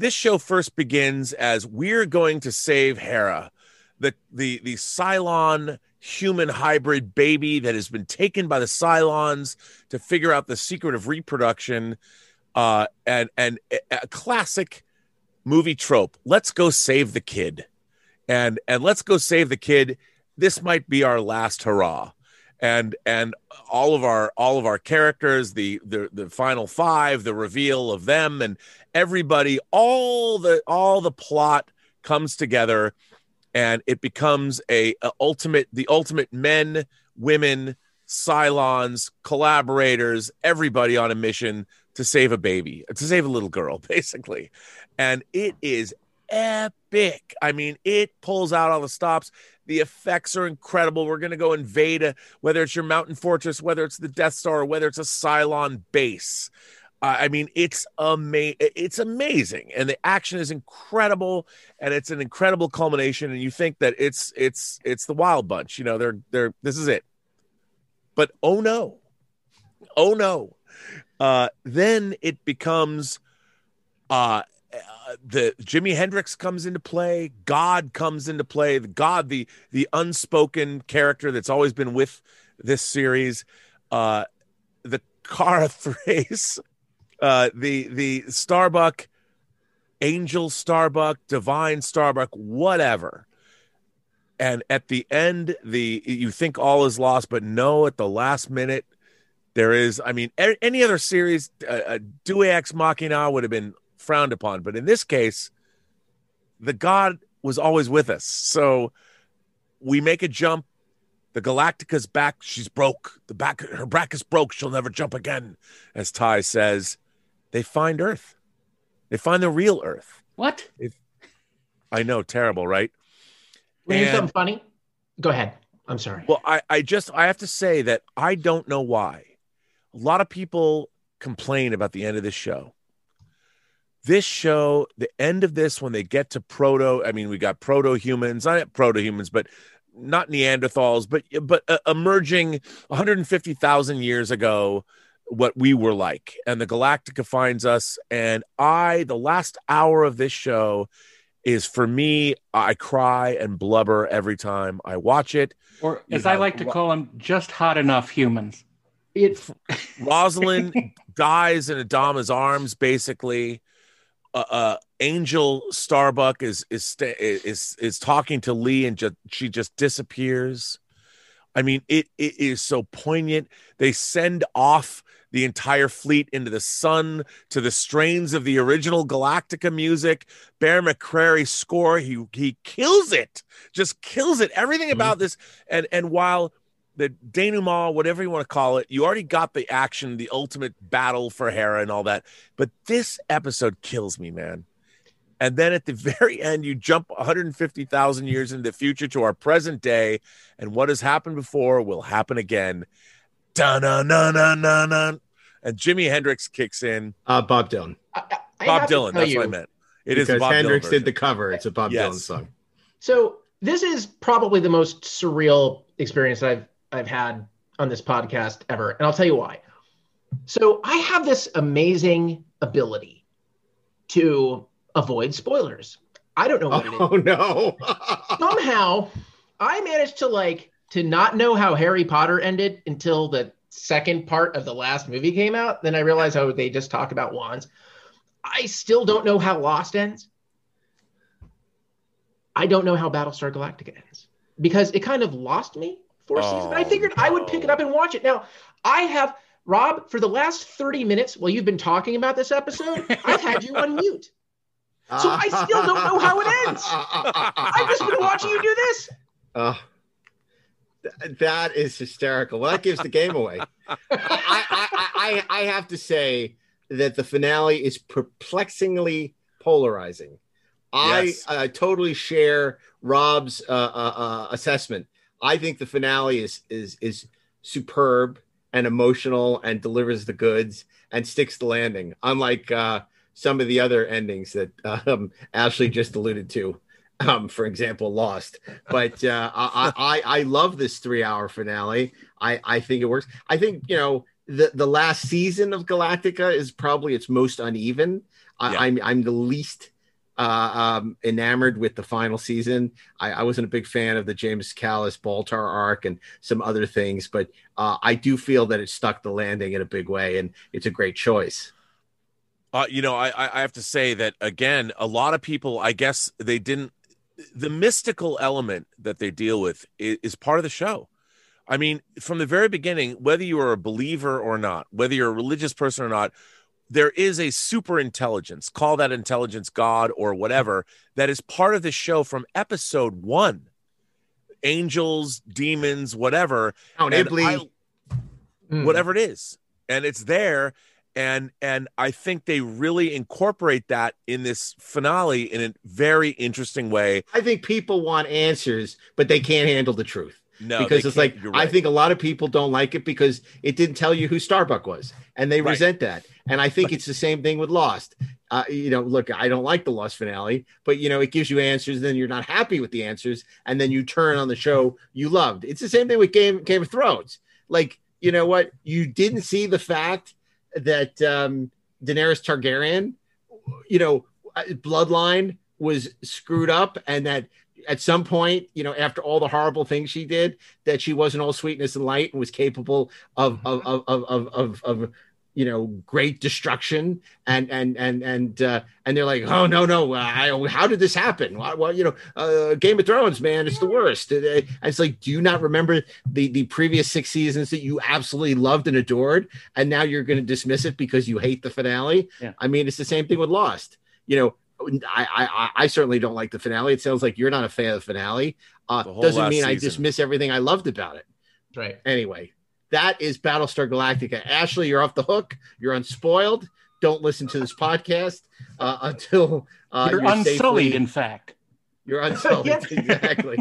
this show first begins as we're going to save Hera, the the the Cylon human hybrid baby that has been taken by the Cylons to figure out the secret of reproduction, uh, and and a classic movie trope. Let's go save the kid, and and let's go save the kid. This might be our last hurrah and and all of our all of our characters the the the final five the reveal of them and everybody all the all the plot comes together and it becomes a, a ultimate the ultimate men women cylons collaborators everybody on a mission to save a baby to save a little girl basically. And it is epic i mean it pulls out all the stops the effects are incredible. We're going to go invade a, whether it's your mountain fortress, whether it's the Death Star, whether it's a Cylon base. Uh, I mean, it's ama- It's amazing, and the action is incredible, and it's an incredible culmination. And you think that it's it's it's the Wild Bunch. You know, they're they're this is it. But oh no, oh no, uh, then it becomes uh, the Jimi Hendrix comes into play, God comes into play, the God, the the unspoken character that's always been with this series, uh, the Kara Thrace, uh, the the Starbuck, Angel Starbuck, Divine Starbuck, whatever. And at the end, the you think all is lost, but no, at the last minute, there is. I mean, any other series, uh, uh, Deus Ex Machina would have been frowned upon. But in this case, the God was always with us. So we make a jump. The Galactica's back. She's broke. The back, her back is broke. She'll never jump again, as Tigh says. They find Earth. They find the real Earth. What? I know, terrible, right? When you something funny, go ahead. I'm sorry. Well, I, I just I have to say that I don't know why. A lot of people complain about the end of this show this show, the end of this, when they get to proto, I mean, we got proto humans, not proto humans, but not Neanderthals, but but uh, emerging 150,000 years ago, what we were like, and the Galactica finds us, and I, the last hour of this show, is for me, I cry and blubber every time I watch it. Or as I like to call them, just hot enough humans. It Roslin dies in Adama's arms, basically uh, uh, Angel Starbuck is is is is talking to Lee and just she just disappears. I mean, it it is so poignant. They send off the entire fleet into the sun to the strains of the original Galactica music. Bear McCreary score, he he kills it, just kills it. Everything mm-hmm. about this, and and while the denouement, whatever you want to call it, you already got the action, the ultimate battle for Hera and all that. But this episode kills me, man. And then at the very end, you jump 150,000 years into the future to our present day, and what has happened before will happen again. Dun dun dun dun dun. And Jimi Hendrix kicks in. Uh, Bob Dylan. I, I Bob Dylan. That's you, what I meant. It because is Bob Hendrix Dylan did the cover. It's a Bob Yes. Dylan song. So this is probably the most surreal experience that I've I've had on this podcast ever, and I'll tell you why. So I have this amazing ability to avoid spoilers. I don't know what it is. Oh no! Somehow, I managed to like to not know how Harry Potter ended until the second part of the last movie came out. Then I realized how they just talk about wands. I still don't know how Lost ends. I don't know how Battlestar Galactica ends because it kind of lost me for season. I figured I would pick it up and watch it. Now, I have Rob for the last 30 minutes while you've been talking about this episode, I've had you on mute. So I still don't know how it ends. I've just been watching you do this. Uh, Th- That is hysterical. Well, that gives the game away. I, I, I, I, I have to say that the finale is perplexingly polarizing. I uh, totally share Rob's uh, uh, uh, assessment. I think the finale is is is superb and emotional and delivers the goods and sticks the landing, unlike uh, some of the other endings that um, Ashley just alluded to. Um, for example, Lost. But uh, I, I I love this three hour finale. I I think it works. I think you know the the last season of Galactica is probably its most uneven. I, I'm I'm the least uh, um, enamored with the final season. I, I wasn't a big fan of the James Callis Baltar arc and some other things, but uh, I do feel that it stuck the landing in a big way, and it's a great choice. Uh, you know, I, I have to say that again, a lot of people, I guess they didn't. The mystical element that they deal with is, is part of the show. I mean, from the very beginning, whether you are a believer or not, whether you're a religious person or not, there is a super intelligence, call that intelligence God or whatever, that is part of the show from episode one. Angels, demons, whatever. Count And Iblis. I- hmm. whatever it is and it's there and and i think they really incorporate that in this finale in a very interesting way I think people want answers, but they can't handle the truth. No, because it's like can't. I think a lot of people don't like it because it didn't tell you who Starbuck was, and they Right. resent that. And I think it's the same thing with Lost. Uh, you know, look, I don't like the Lost finale, but you know, it gives you answers. Then you're not happy with the answers, and then you turn on the show you loved. It's the same thing with Game Game of Thrones. Like, you know what? You didn't see the fact that um, Daenerys Targaryen, you know, uh, bloodline was screwed up, and that at some point, you know, after all the horrible things she did, that she wasn't all sweetness and light and was capable of of of of of, of, of you know great destruction. And and and and uh, and they're like oh no no I, how did this happen? Well, you know uh, game of thrones man it's the worst. And it's like do you not remember the the previous six seasons that you absolutely loved and adored and now you're going to dismiss it because you hate the finale? Yeah. i mean it's the same thing with lost. You know I, I I- I certainly don't like the finale. It sounds like you're not a fan of the finale. Uh, whole doesn't last mean I season. dismiss everything I loved about it. Right. Anyway, that is Battlestar Galactica. Ashley, you're off the hook. You're unspoiled. Don't listen to this podcast uh, until uh, You're unsullied, safely- in fact. You're unsullied. Yeah. exactly.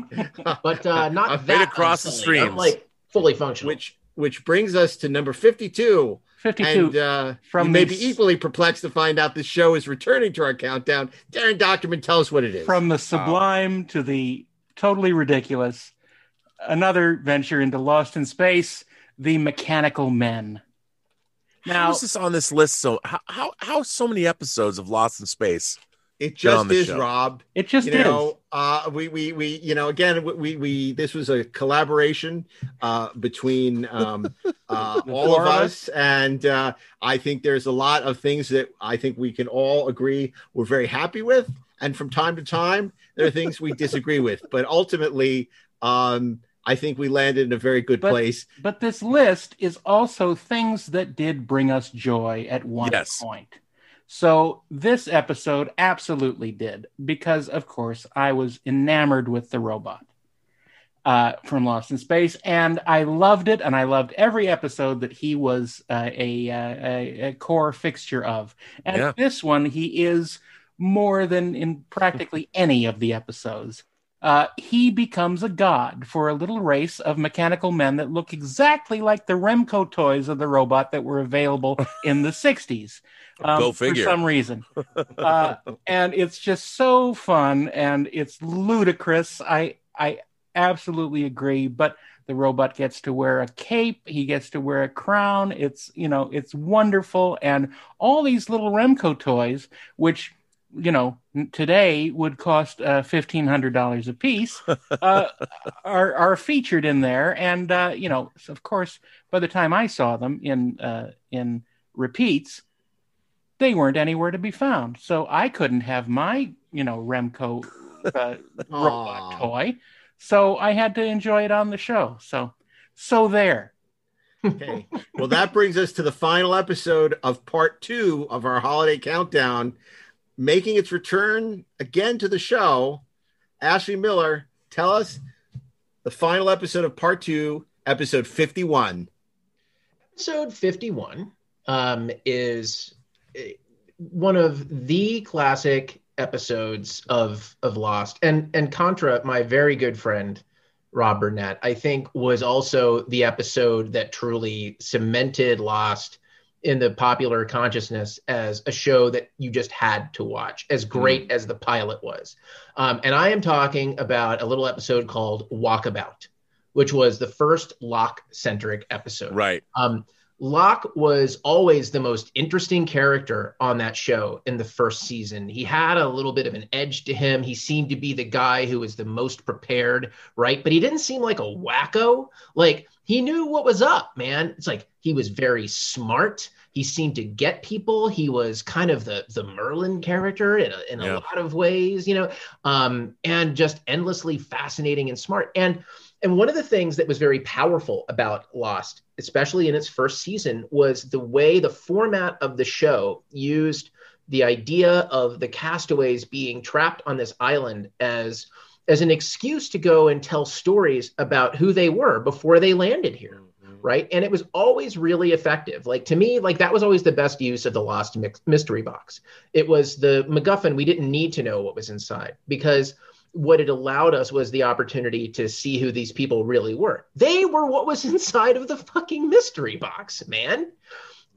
but uh, not I've that been across the unsullied. I'm, like fully functional. Which which brings us to number 52. 52 And uh, from you may the be equally perplexed to find out this show is returning to our countdown. Daren Dochterman, tell us what it is. From the sublime to the totally ridiculous, another venture into Lost in Space, the Mechanical Men. how Now, is this on this list so how how, how so many episodes of lost in space It just the is, show? Rob. it just you is. know, uh, we, we, we, you know, again, we, we, this was a collaboration uh, between um, uh, all of of us, and uh, I think there's a lot of things that I think we can all agree we're very happy with, and from time to time there are things we disagree with, but ultimately, um, I think we landed in a very good But- place. But this list is also things that did bring us joy at one Yes. point. So this episode absolutely did, because of course I was enamored with the robot uh, from Lost in Space, and I loved it, and I loved every episode that he was uh, a, uh, a, a core fixture of. And Yeah. this one, he is more than in practically any of the episodes. Uh, he becomes a god for a little race of mechanical men that look exactly like the Remco toys of the robot that were available in the 60s. um, Go figure. For some reason. Uh, and it's just so fun and it's ludicrous. I, I absolutely agree. But the robot gets to wear a cape, he gets to wear a crown. It's, you know, it's wonderful. And all these little Remco toys, which you know today would cost uh, fifteen hundred dollars a piece uh, are are featured in there. And uh, you know of course by the time I saw them in uh, in repeats they weren't anywhere to be found. So I couldn't have my you know Remco uh, robot toy. So I had to enjoy it on the show. So so there. Okay. Well, that brings us to the final episode of part two of our holiday countdown, making its return again to the show. Ashley Miller, tell us the final episode of part two, episode 51. episode 51 um, is eh, one of the classic episodes of of Lost, and and Contra, my very good friend Rob Burnett, I think was also the episode that truly cemented Lost in the popular consciousness as a show that you just had to watch, as great as the pilot was. Um, and I am talking about a little episode called Walkabout, which was the first Locke centric episode. Right. Um, Locke was always the most interesting character on that show in the first season. He had a little bit of an edge to him. He seemed to be the guy who was the most prepared, right? But he didn't seem like a wacko. Like he knew what was up, man. It's like he was very smart. He seemed to get people. He was kind of the the Merlin character in a, in a Yeah. lot of ways, you know, um, and just endlessly fascinating and smart. And and one of the things that was very powerful about Lost, especially in its first season, was the way the format of the show used the idea of the castaways being trapped on this island as as an excuse to go and tell stories about who they were before they landed here right? And it was always really effective. Like to me like that was always the best use of the lost mystery box. It was the macguffin we didn't need to know what was inside because what it allowed us was the opportunity to see who these people really were. They were what was inside of the fucking mystery box man.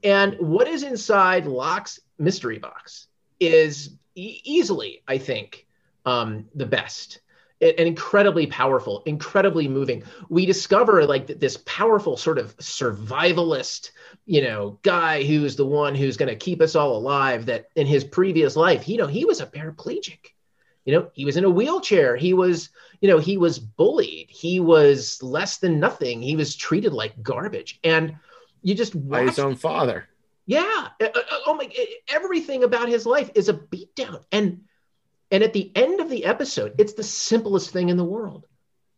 And what is inside Locke's mystery box is e- easily, I think, um, the best and incredibly powerful, incredibly moving. We discover like this powerful sort of survivalist, you know, guy who's the one who's going to keep us all alive. That in his previous life, you know, he was a paraplegic. You know, he was in a wheelchair. He was, you know, he was bullied. He was less than nothing. He was treated like garbage. And you just By his own father. yeah. Uh, uh, oh my! Everything about his life is a beatdown, and and at the end of the episode, it's the simplest thing in the world.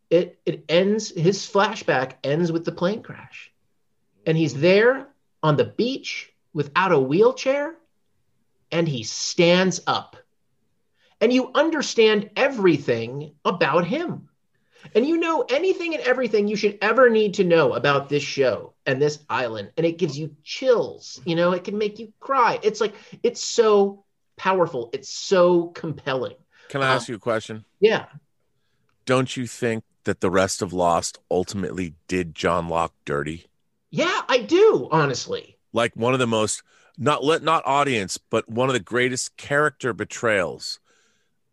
It it ends. His flashback ends with the plane crash, and he's there on the beach without a wheelchair, and he stands up, and you understand everything about him. And you know anything and everything you should ever need to know about this show and this island. And it gives you chills. You know, it can make you cry. It's like, it's so powerful. It's so compelling. Can I ask um, you a question? Yeah. Don't you think that the rest of Lost ultimately did John Locke dirty? Yeah, I do, honestly. Like one of the most not let not audience, but one of the greatest character betrayals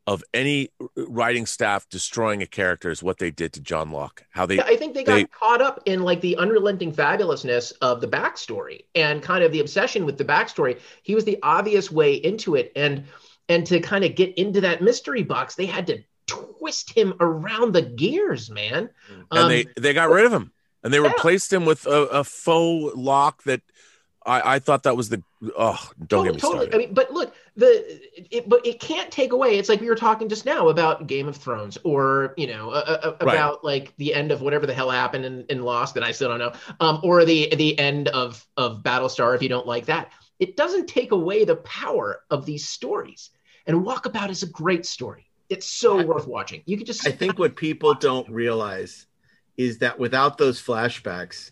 of any writing staff destroying a character is what they did to John Locke. How they Yeah, I think they got caught up in like the unrelenting fabulousness of the backstory and kind of the obsession with the backstory. He was the obvious way into it, and and to kind of get into that mystery box, they had to twist him around the gears, man. and Um, they they got rid of him and they replaced him with a, a faux Locke that I, I thought that was the oh don't get me totally. started. I mean, but look, the it, but it can't take away. It's like we were talking just now about Game of Thrones, or you know, uh, Right. about like the end of whatever the hell happened in, in Lost that I still don't know, um, or the the end of of Battlestar. If you don't like that, it doesn't take away the power of these stories. And Walkabout is a great story. It's so worth watching. You could just. I think what people don't realize is that without those flashbacks,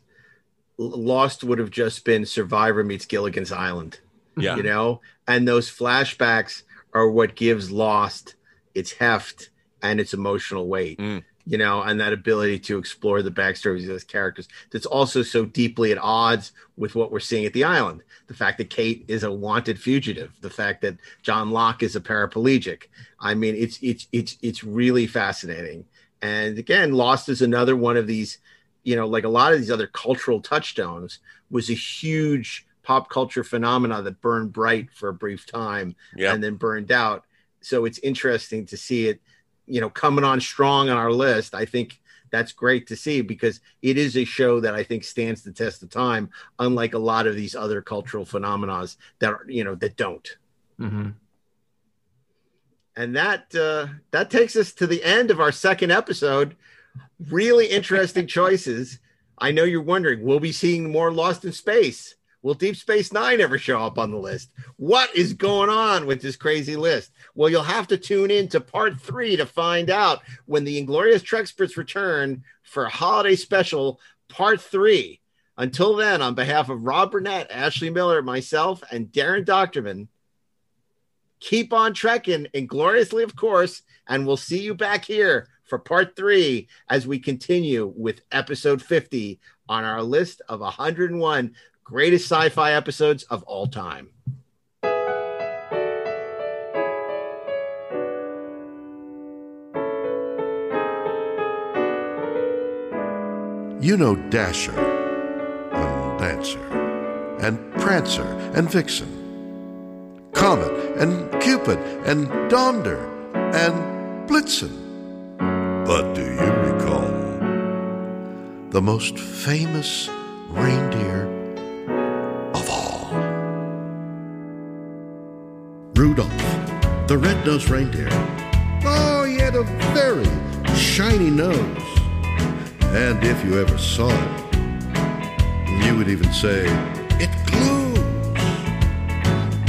Lost would have just been Survivor meets Gilligan's Island. Yeah. You know, and those flashbacks are what gives Lost its heft and its emotional weight. Mm. You know, and that ability to explore the backstories of those characters that's also so deeply at odds with what we're seeing at the island. The fact that Kate is a wanted fugitive, the fact that John Locke is a paraplegic. I mean, it's it's it's it's really fascinating. And again, Lost is another one of these, you know, like a lot of these other cultural touchstones, was a huge pop culture phenomena that burned bright for a brief time Yeah. and then burned out. So it's interesting to see it, you know, coming on strong on our list. I think that's great to see because it is a show that I think stands the test of time, unlike a lot of these other cultural phenomena that are, you know, that don't. Mhm. And that uh, that takes us to the end of our second episode. Really interesting choices. I know you're wondering, We'll we be seeing more Lost in Space? Will Deep Space Nine ever show up on the list? What is going on with this crazy list? Well, you'll have to tune in to part three to find out when the Inglorious Treksperts return for a holiday special, part three. Until then, on behalf of Rob Burnett, Ashley Miller, myself, and Daren Dochterman, keep on trekking ingloriously, of course, and we'll see you back here for part three as we continue with episode 50 on our list of 101 greatest sci fi episodes of all time. You know Dasher and Dancer and Prancer and Vixen, Comet and Cupid and Donder and Blitzen. But do you recall the most famous reindeer Rudolph, the red-nosed reindeer. Oh, he had a very shiny nose. And if you ever saw it, you would even say, it glows.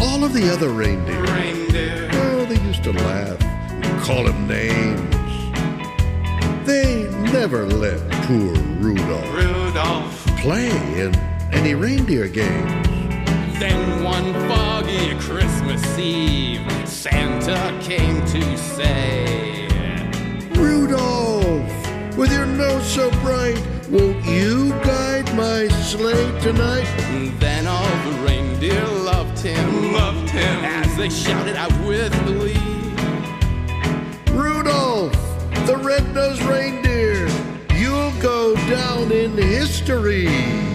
All of the other reindeer, Reindeer. oh, they used to laugh and call him names. They never let poor Rudolph Rudolph. play in any reindeer games. Then one foggy Christmas Eve, Santa came to say, Rudolph, with your nose so bright, won't you guide my sleigh tonight? And then all the reindeer loved him, loved him, as they shouted out with glee. Rudolph, the red-nosed reindeer, you'll go down in history.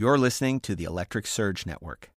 You're listening to the Electric Surge Network.